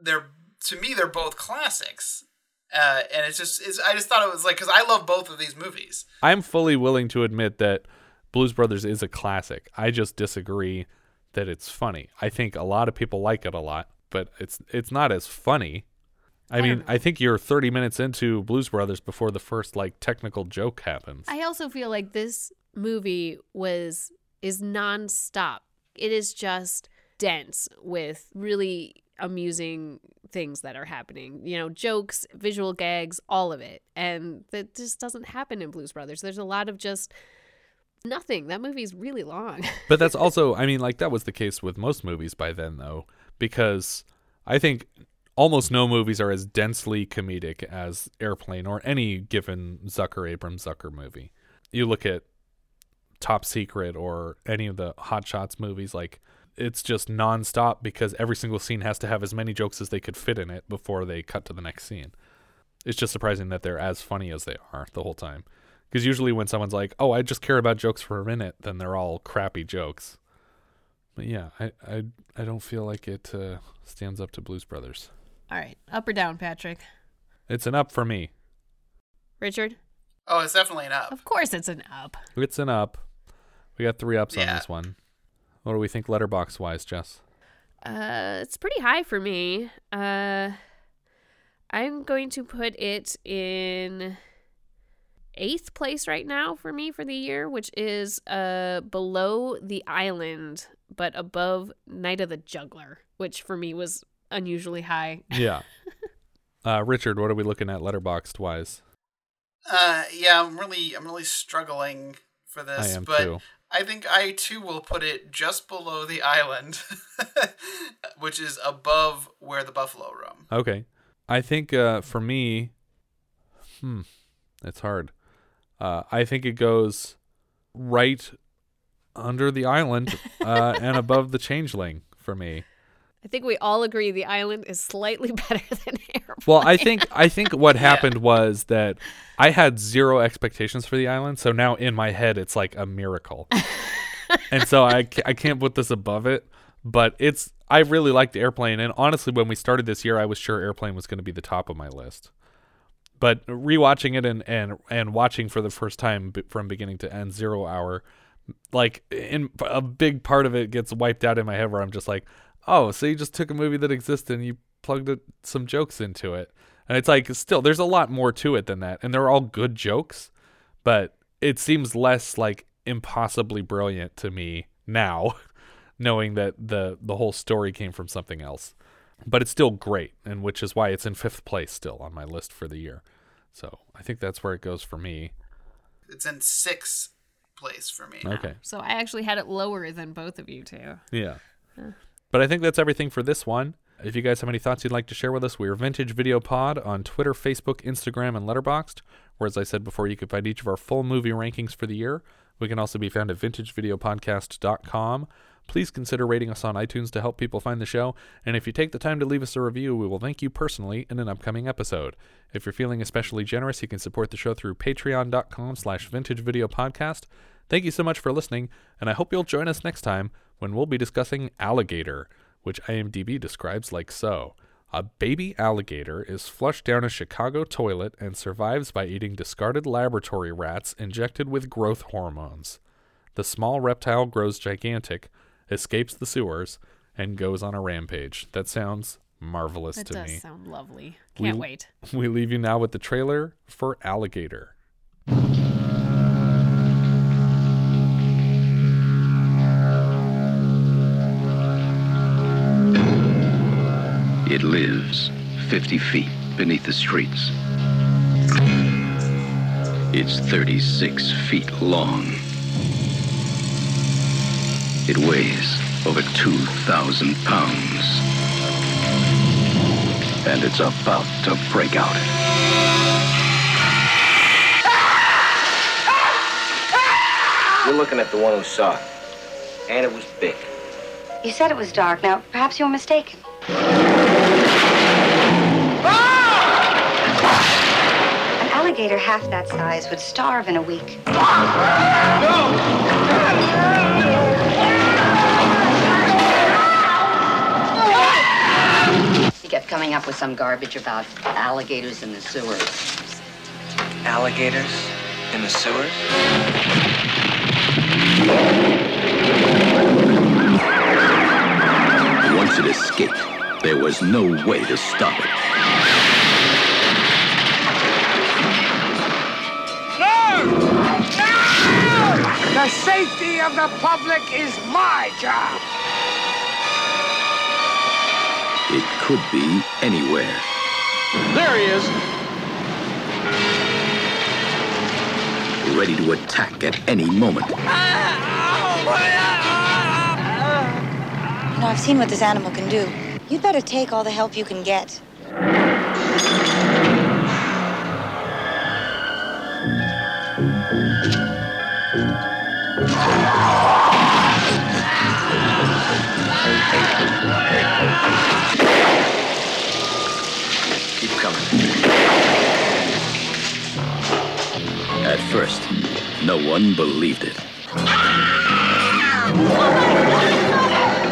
they're to me they're both classics. Uh, and it's just it's, I just thought it was like because I love both of these movies. I'm fully willing to admit that Blues Brothers is a classic. I just disagree that it's funny. I think a lot of people like it a lot, but it's it's not as funny. I, mean, I think you're 30 minutes into Blues Brothers before the first like technical joke happens. I also feel like this movie was is nonstop. It is just dense with really amusing things that are happening. You know, jokes, visual gags, all of it. And that just doesn't happen in Blues Brothers. There's a lot of just nothing. That movie's really long. but that's also, I mean, like that was the case with most movies by then, though, because I think almost no movies are as densely comedic as Airplane or any given Zucker Abrams Zucker movie. You look at Top Secret or any of the Hot Shots movies, like it's just nonstop because every single scene has to have as many jokes as they could fit in it before they cut to the next scene. It's just surprising that they're as funny as they are the whole time. Because usually when someone's like, "Oh, I just care about jokes for a minute," then they're all crappy jokes. But yeah, I I, I don't feel like it uh, stands up to Blues Brothers. All right, up or down, Patrick? It's an up for me. Richard? Oh, it's definitely an up. Of course, it's an up. It's an up. We got three ups on this one. What do we think Letterboxd wise, Jess? Uh, it's pretty high for me. Uh, I'm going to put it in eighth place right now for me for the year, which is uh below the island, but above Night of the Juggler, which for me was unusually high. Yeah. uh, Richard, what are we looking at Letterboxd wise? Uh, yeah, I'm really, I'm really struggling for this, I am but too. I think I too will put it just below the island, which is above where the buffalo roam. Okay. I think uh, for me, hmm, it's hard. Uh, I think it goes right under the island uh, and above the changeling for me. I think we all agree the island is slightly better than Airplane. Well, I think I think what happened was that I had zero expectations for the island, so now in my head it's like a miracle, and so I ca- I can't put this above it. But it's I really liked airplane, and honestly, when we started this year, I was sure airplane was going to be the top of my list. But rewatching it and and and watching for the first time from beginning to end, zero hour, like in a big part of it gets wiped out in my head where I'm just like, oh, so you just took a movie that existed and you plugged some jokes into it. And it's like still there's a lot more to it than that. And they're all good jokes, but it seems less like impossibly brilliant to me now, knowing that the the whole story came from something else. But it's still great, and which is why it's in fifth place still on my list for the year. So I think that's where it goes for me. It's in sixth place for me. Okay. So I actually had it lower than both of you two. Yeah. Huh. But I think that's everything for this one. If you guys have any thoughts you'd like to share with us, we are Vintage Video Pod on Twitter, Facebook, Instagram, and Letterboxd. Where, as I said before, you can find each of our full movie rankings for the year. We can also be found at vintagevideopodcast.com. Please consider rating us on iTunes to help people find the show. And if you take the time to leave us a review, we will thank you personally in an upcoming episode. If you're feeling especially generous, you can support the show through patreon.com slash vintagevideopodcast. Thank you so much for listening, and I hope you'll join us next time when we'll be discussing Alligator, which IMDb describes like so. A baby alligator is flushed down a Chicago toilet and survives by eating discarded laboratory rats injected with growth hormones. The small reptile grows gigantic, escapes the sewers, and goes on a rampage. That sounds marvelous That to me. That does sound lovely. Can't wait. We leave you now with the trailer for Alligator. It lives 50 feet beneath the streets. It's 36 feet long. It weighs over 2,000 pounds. And it's about to break out. You're looking at the one who saw it. And it was big. You said it was dark. Now, perhaps you were mistaken. An alligator half that size would starve in a week. He coming up with some garbage about alligators in the sewers. Alligators in the sewers? Once it escaped, there was no way to stop it. No! No! The safety of the public is my job. It could be anywhere. There he is. Ready to attack at any moment. You know, I've seen what this animal can do. You'd better take all the help you can get. First, no one believed it.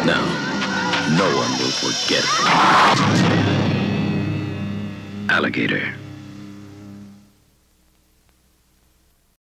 Now, no one will forget it. Alligator.